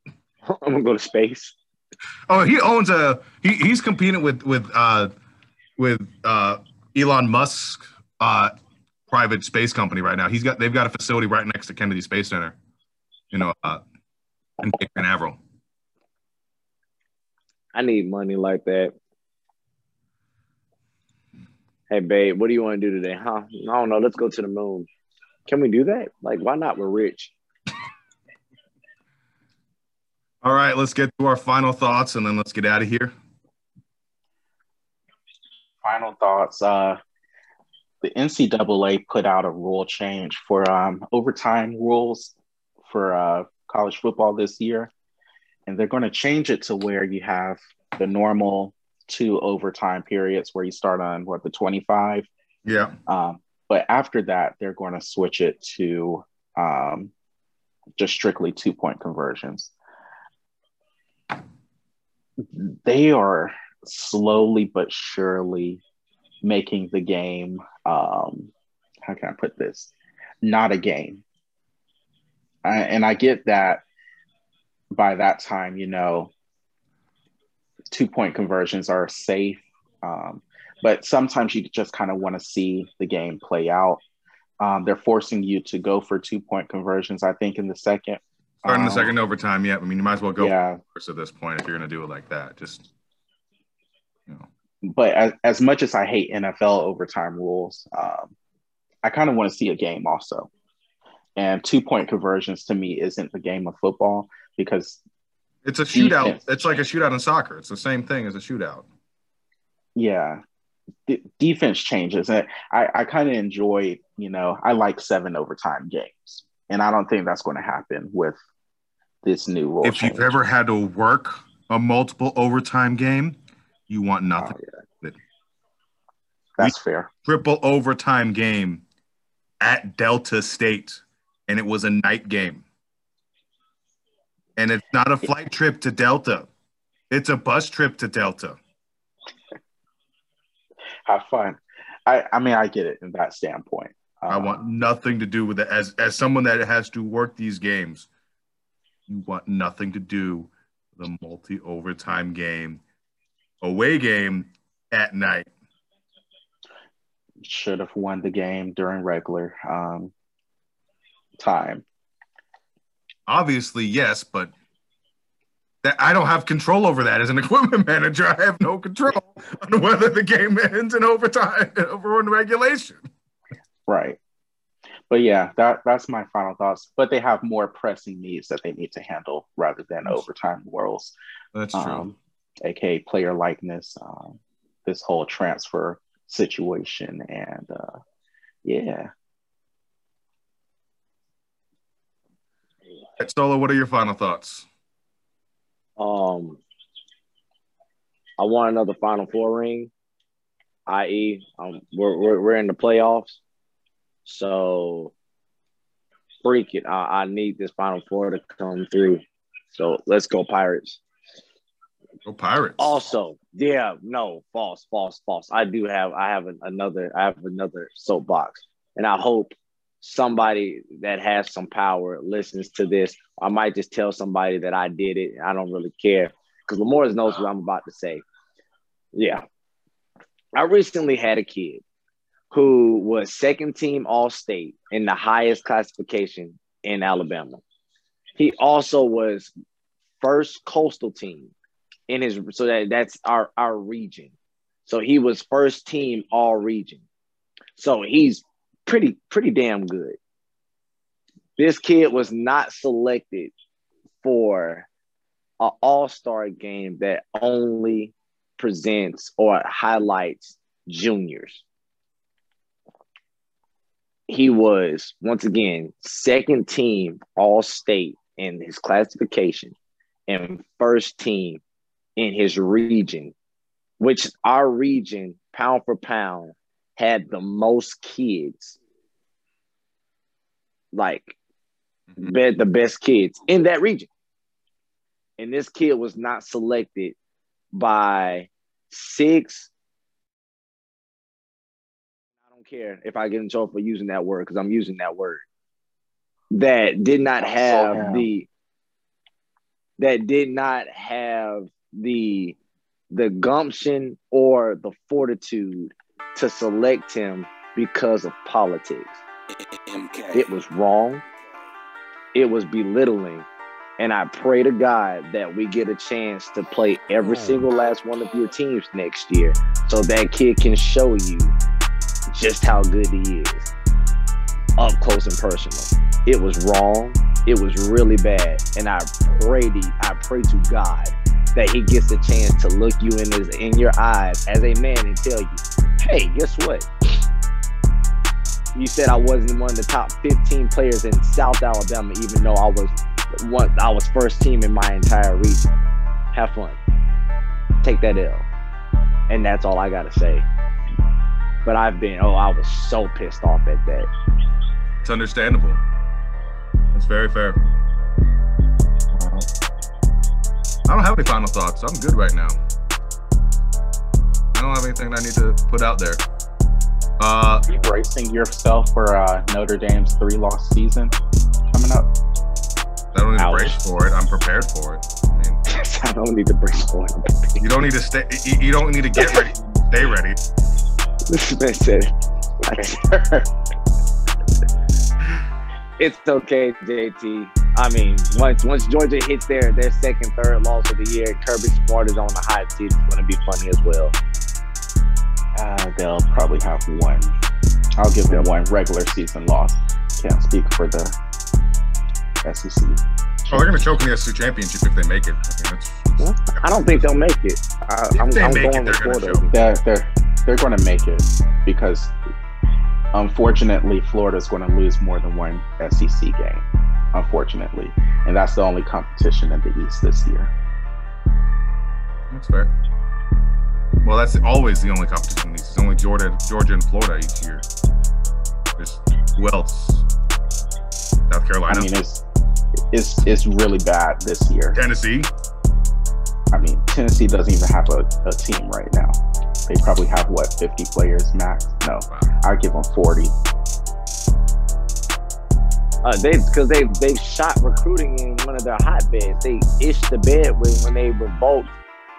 I'm gonna go to space. Oh, he owns a he, he's competing with with uh with uh Elon Musk uh private space company right now. He's got they've got a facility right next to Kennedy Space Center. You know, uh in Cape Canaveral. I need money like that. Hey babe, what do you want to do today? Huh? I don't know. Let's go to the moon. Can we do that? Like, why not? We're rich. All right, let's get to our final thoughts and then let's get out of here. Final thoughts. Uh, the NCAA put out a rule change for um, overtime rules for uh, college football this year, and they're going to change it to where you have the normal two overtime periods where you start on what the 25 Yeah. um, but after that they're going to switch it to um, just strictly two point conversions they are slowly but surely making the game um, how can i put this? Not a game. I, and i get that by that time you know two point conversions are safe um, but sometimes you just kind of want to see the game play out. Um, they're forcing you to go for two point conversions i think in the second Starting the Um, second overtime, yeah. I mean you might as well go yeah first at this point if you're gonna do it like that. Just you know. but as, as much as I hate NFL overtime rules, um, I kind of want to see a game also. And two point conversions to me isn't the game of football because, It's a shootout. Defense. It's like a shootout in soccer. It's the same thing as a shootout. yeah, the defense changes. And I, I kind of enjoy, you know, I like seven overtime games. And I don't think that's going to happen with this new rule. If change. you've ever had to work a multiple overtime game, you want nothing. Oh, yeah. That's we, fair. Triple overtime game at Delta State, and it was a night game. And it's not a flight trip to Delta, it's a bus trip to Delta. Have fun. I, I mean, I get it in that standpoint. Um, I want nothing to do with it. As as someone that has to work these games, you want nothing to do with a multi overtime game, away game at night. Should have won the game during regular um, time. Obviously, yes, but that I don't have control over that as an equipment manager. I have no control on whether the game ends in overtime or in regulation. Right. But yeah, that that's my final thoughts. But they have more pressing needs that they need to handle rather than that's overtime worlds. That's true. Um, aka player likeness, um, this whole transfer situation, and uh, yeah. Solo, what are your final thoughts? Um, I want another Final Four ring, i.e., um, we're, we're we're in the playoffs. So freak it. I, I need this Final Four to come through. So let's go Pirates. Go Pirates. Also, yeah, no, false, false, false. I do have I have an, another I have another soapbox. And I hope somebody that has some power listens to this. I might just tell somebody that I did it. I don't really care. Because Lamores knows what I'm about to say. Yeah. I recently had a kid who was second team All State in the highest classification in Alabama. He also was first coastal team in his so that that's our our region. So he was first team all region. So he's pretty pretty damn good. This kid was not selected for an all-star game that only presents or highlights juniors he was once again second team all state in his classification and first team in his region, which our region, pound for pound, had the most kids. Like mm-hmm. the best kids in that region. And this kid was not selected by six care if I get in trouble for using that word because I'm using that word. That did not have so, the that did not have the the gumption or the fortitude to select him because of politics. It was wrong. It was belittling. And I pray to God that we get a chance to play every hmm. single last one of your teams next year so that kid can show you just how good he is up close and personal. It was wrong. It was really bad. And I pray to I pray to God that he gets a chance to look you in his in your eyes as a man and tell you, hey, guess what? You said I wasn't one of the top 15 players in South Alabama, even though I was one I was first team in my entire region. Have fun. Take that L. And that's all I gotta say. But I've been, oh, I was so pissed off at that. It's understandable. It's very fair. I don't have any final thoughts. I'm good right now. I don't have anything I need to put out there. Uh, Are you bracing yourself for uh, Notre Dame's three loss season coming up? I don't need Ouch. to brace for it. I'm prepared for it. I mean, I don't need to brace for it. You don't need to stay. You don't need to get ready. Stay ready. This man said, it's okay, JT. I mean, once once Georgia hits their their second, third loss of the year, Kirby Smart is on the hot seat. It's going to be funny as well. Uh, they'll probably have one. I'll give them one regular season loss. Can't speak for the SEC. Oh, they're going to choke in the SEC championship if they make it. I, mean, I don't think they'll make it. I, am going it, with Florida. They're, they're, they're going to make it because unfortunately Florida's going to lose more than one SEC game. Unfortunately, and that's the only competition in the East this year. That's fair. Well, that's always the only competition. in the East. It's only Georgia, Georgia and Florida each year. There's who else? South Carolina. I mean, it's it's it's really bad this year. Tennessee. I mean, Tennessee doesn't even have a, a team right now. They probably have what 50 players max. No, wow. I give them 40. Uh, they because they they shot recruiting in one of their hotbeds. They ished the bed when when they revoked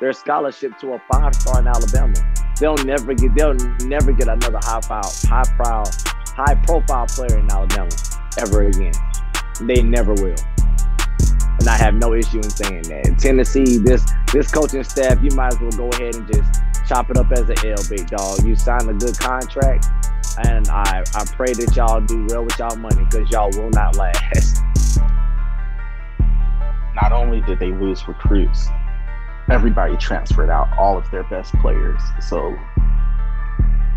their scholarship to a five star in Alabama. They'll never get they'll never get another high profile high profile high profile player in Alabama ever again. They never will. I have no issue in saying that. Tennessee, this this coaching staff, you might as well go ahead and just chop it up as an L, big dog. You signed a good contract, and I I pray that y'all do well with y'all money because y'all will not last. Not only did they lose recruits, everybody transferred out all of their best players. So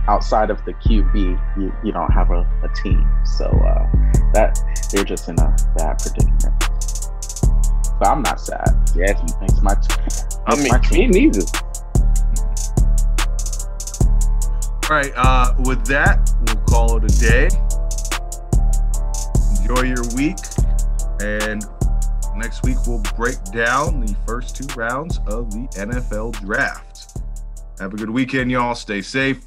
outside of the QB, you, you don't have a, a team. So uh, that they're just in a bad predicament. But I'm not sad. Yeah, it's my. I mean, my team. me neither. All right. Uh, with that, we'll call it a day. Enjoy your week, and next week we'll break down the first two rounds of the NFL draft. Have a good weekend, y'all. Stay safe.